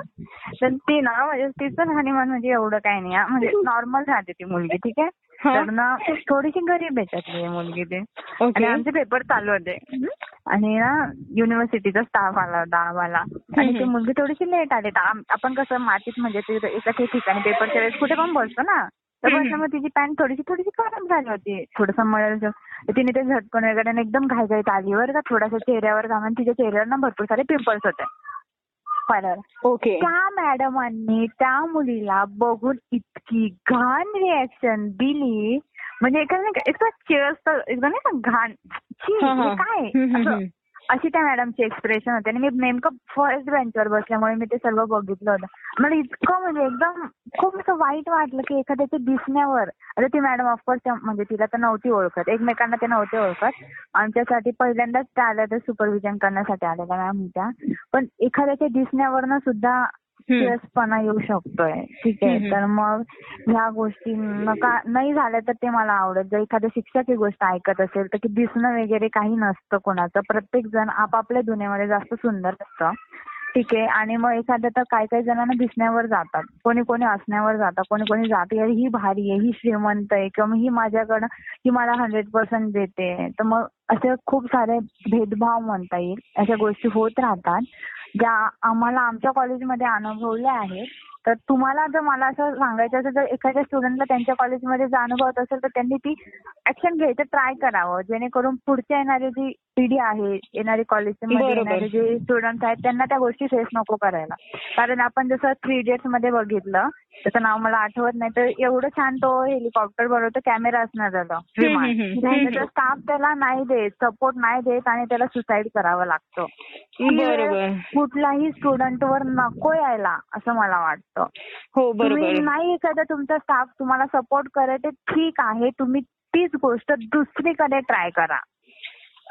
तर ती ना म्हणजे तिचं राहणीमान म्हणजे एवढं काही नाही. म्हणजे नॉर्मल राहते ती मुलगी ठीक आहे. तर ना थोडीशी गरीब आहे मुलगी ती. आणि आमचे पेपर चालू होते. आणि ना युनिव्हर्सिटीचा स्टाफ आला होता आम्हाला आणि ती. मुलगी थोडीशी लेट आली. आपण कसं मातीत म्हणजे एका ठिकाणी पेपरच्या वेळेस कुठे पण बसतो ना. तर. बसल्यामुळे तिची पॅन्ट थोडीशी थोडीशी गरम झाली होती. थोडंसं मळल तिने ते झटकन वगैरे आणि एकदम घाईघाईत आली बरं का. थोडासा चेहऱ्यावर घाम तिच्या चेहऱ्यावर ना भरपूर सारे पिंपल्स होते. ओके त्या मॅडमांनी त्या मुलीला बघून इतकी घाण रिॲक्शन दिली. म्हणजे एका नाही का एकदा चिळस एकदा नाही का घाण. काय? अशी त्या मॅडमची एक्सप्रेशन होते. आणि मी नेमकं फर्स्ट बेंचवर बसल्यामुळे मी ते सर्व बघितलं होतं. मला इतकं म्हणजे एकदम खूप असं वाईट वाटलं की एखाद्याच्या दिसण्यावर. आता ती मॅडम ऑफकोर्स म्हणजे तिला तर नव्हती ओळखत. एकमेकांना ते नव्हते ओळखत. आमच्यासाठी पहिल्यांदाच त्या आल्या तर सुपरविजन करण्यासाठी आलेल्या मॅम त्या. पण एखाद्याच्या दिसण्यावरनं सुद्धा स्ट्रेसपणा येऊ शकतोय. ठीक आहे. तर मग ह्या गोष्टी नाही झाल्या तर ते मला आवडत. जर एखाद्या शिक्षक ही गोष्ट ऐकत असेल तर की दिसणं वगैरे काही नसतं कोणाचं. प्रत्येक जण आपापल्या दुनियेमध्ये जास्त सुंदर असतं. ठीक आहे. आणि मग एखाद्या तर काही काही जणांना दिसण्यावर जातात. कोणी कोणी असण्यावर जातात. कोणी कोणी जाते. "अरे ही भारी आहे. ही श्रीमंत आहे. किंवा ही माझ्याकडं ही मला हंड्रेड पर्सेंट देते. तर मग असे खूप सारे भेदभाव म्हणता येईल. अशा गोष्टी होत राहतात. ज्या आम्हाला आमच्या कॉलेजमध्ये अनुभवल्या आहेत तर तुम्हाला जर मला असं सांगायचं असेल तर एखाद्या स्टुडंटला त्यांच्या कॉलेजमध्ये जर अनुभवत असेल तर त्यांनी ती ऍक्शन घ्यायचं ट्राय करावं. जेणेकरून पुढच्या येणारी जी पिढी आहे येणारी कॉलेजमध्ये. येणारे जे स्टुडंट आहेत त्यांना त्या गोष्टी फेस नको करायला. कारण आपण जसं थ्री इडियट्समध्ये बघितलं त्याचं नाव मला आठवत नाही तर एवढं छान तो हेलिकॉप्टर बनवतो कॅमेरा असणार त्याचा. विमान. स्टाफ त्याला नाही देत सपोर्ट नाही देत आणि त्याला सुसाईड करावं लागतं. ही वेळ बरोबर. कुठल्याही स्टुडंट वर नको यायला असं मला वाटतं. हो तुम्ही बरोबर. नाही एखादा तुमचा स्टाफ तुम्हाला सपोर्ट करत आहे ठीक आहे. तुम्ही तीच गोष्ट दुसरीकडे ट्राय करा.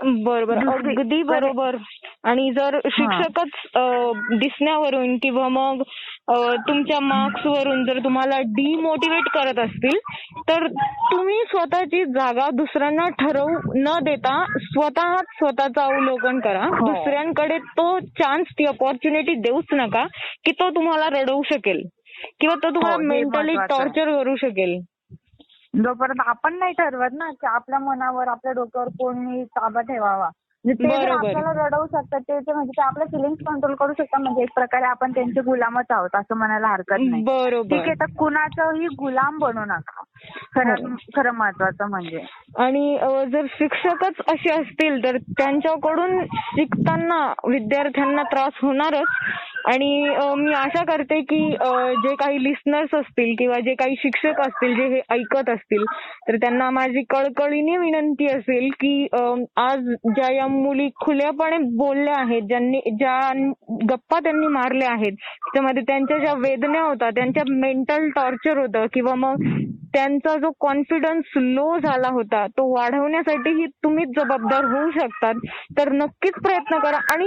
बरोबर. अगदी बरोबर. आणि जर शिक्षकच दिसण्यावरून किंवा मग तुमच्या मार्क्स वरून जर तुम्हाला डिमोटिवेट करत असतील तर तुम्ही स्वतःची जागा दुसऱ्यांना ठरवू न देता स्वतःच स्वतःचं अवलोकन करा हो. दुसऱ्यांकडे तो चान्स ती अपॉर्च्युनिटी देऊच नका की तो तुम्हाला रडवू शकेल किंवा तो तुम्हाला हो, मेंटली. टॉर्चर करू शकेल जोपर्यंत आपण नाही ठरवत ना की आपल्या मनावर आपल्या डोक्यावर कोणी ताबा ठेवावा म्हणजे ते जर. आपल्याला रडवू शकतात ते म्हणजे ते आपल्या फिलिंग्स कंट्रोल करू शकतात. म्हणजे एक प्रकारे आपण त्यांचे गुलामच आहोत असं म्हणायला हरकत नाही. ठीक बरोबर आहे तर कुणाचंही गुलाम बनू नका. खरं हो. खरं महत्वाचं म्हणजे. आणि जर शिक्षकच असे असतील तर त्यांच्याकडून शिकताना विद्यार्थ्यांना त्रास होणारच. आणि मी आशा करते की जे काही लिस्नर्स असतील किंवा जे काही शिक्षक असतील जे हे ऐकत असतील तर त्यांना माझी कळकळीने विनंती असेल की आज ज्या या मुली खुलेपणे बोलल्या आहेत ज्यांनी ज्या गप्पा त्यांनी मारल्या आहेत त्याच्यामध्ये त्यांच्या ज्या वेदना होत्या त्यांच्या मेंटल टॉर्चर होतं किंवा मग त्यांचा जो कॉन्फिडन्स लो झाला होता तो वाढवण्यासाठीही तुम्हीच जबाबदार होऊ शकतात. तर नक्कीच प्रयत्न करा. आणि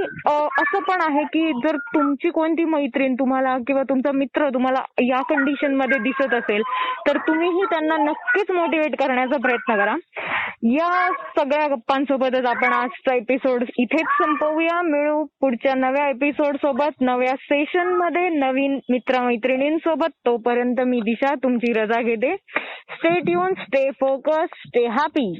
असं पण आहे की जर तुमची कोणती मैत्रीण तुम्हाला किंवा तुमचा मित्र तुम्हाला या कंडिशनमध्ये दिसत असेल तर तुम्हीही त्यांना नक्कीच मोटिवेट करण्याचा प्रयत्न करा. या सगळ्या गप्पांसोबतच आपण आजचा एपिसोड इथेच संपवूया. मिळू पुढच्या नव्या एपिसोड सोबत नव्या सेशनमध्ये नवीन मित्रमैत्रिणींसोबत. तोपर्यंत मी दिशा तुमची रजा घेते. Stay tuned, stay focused, stay happy.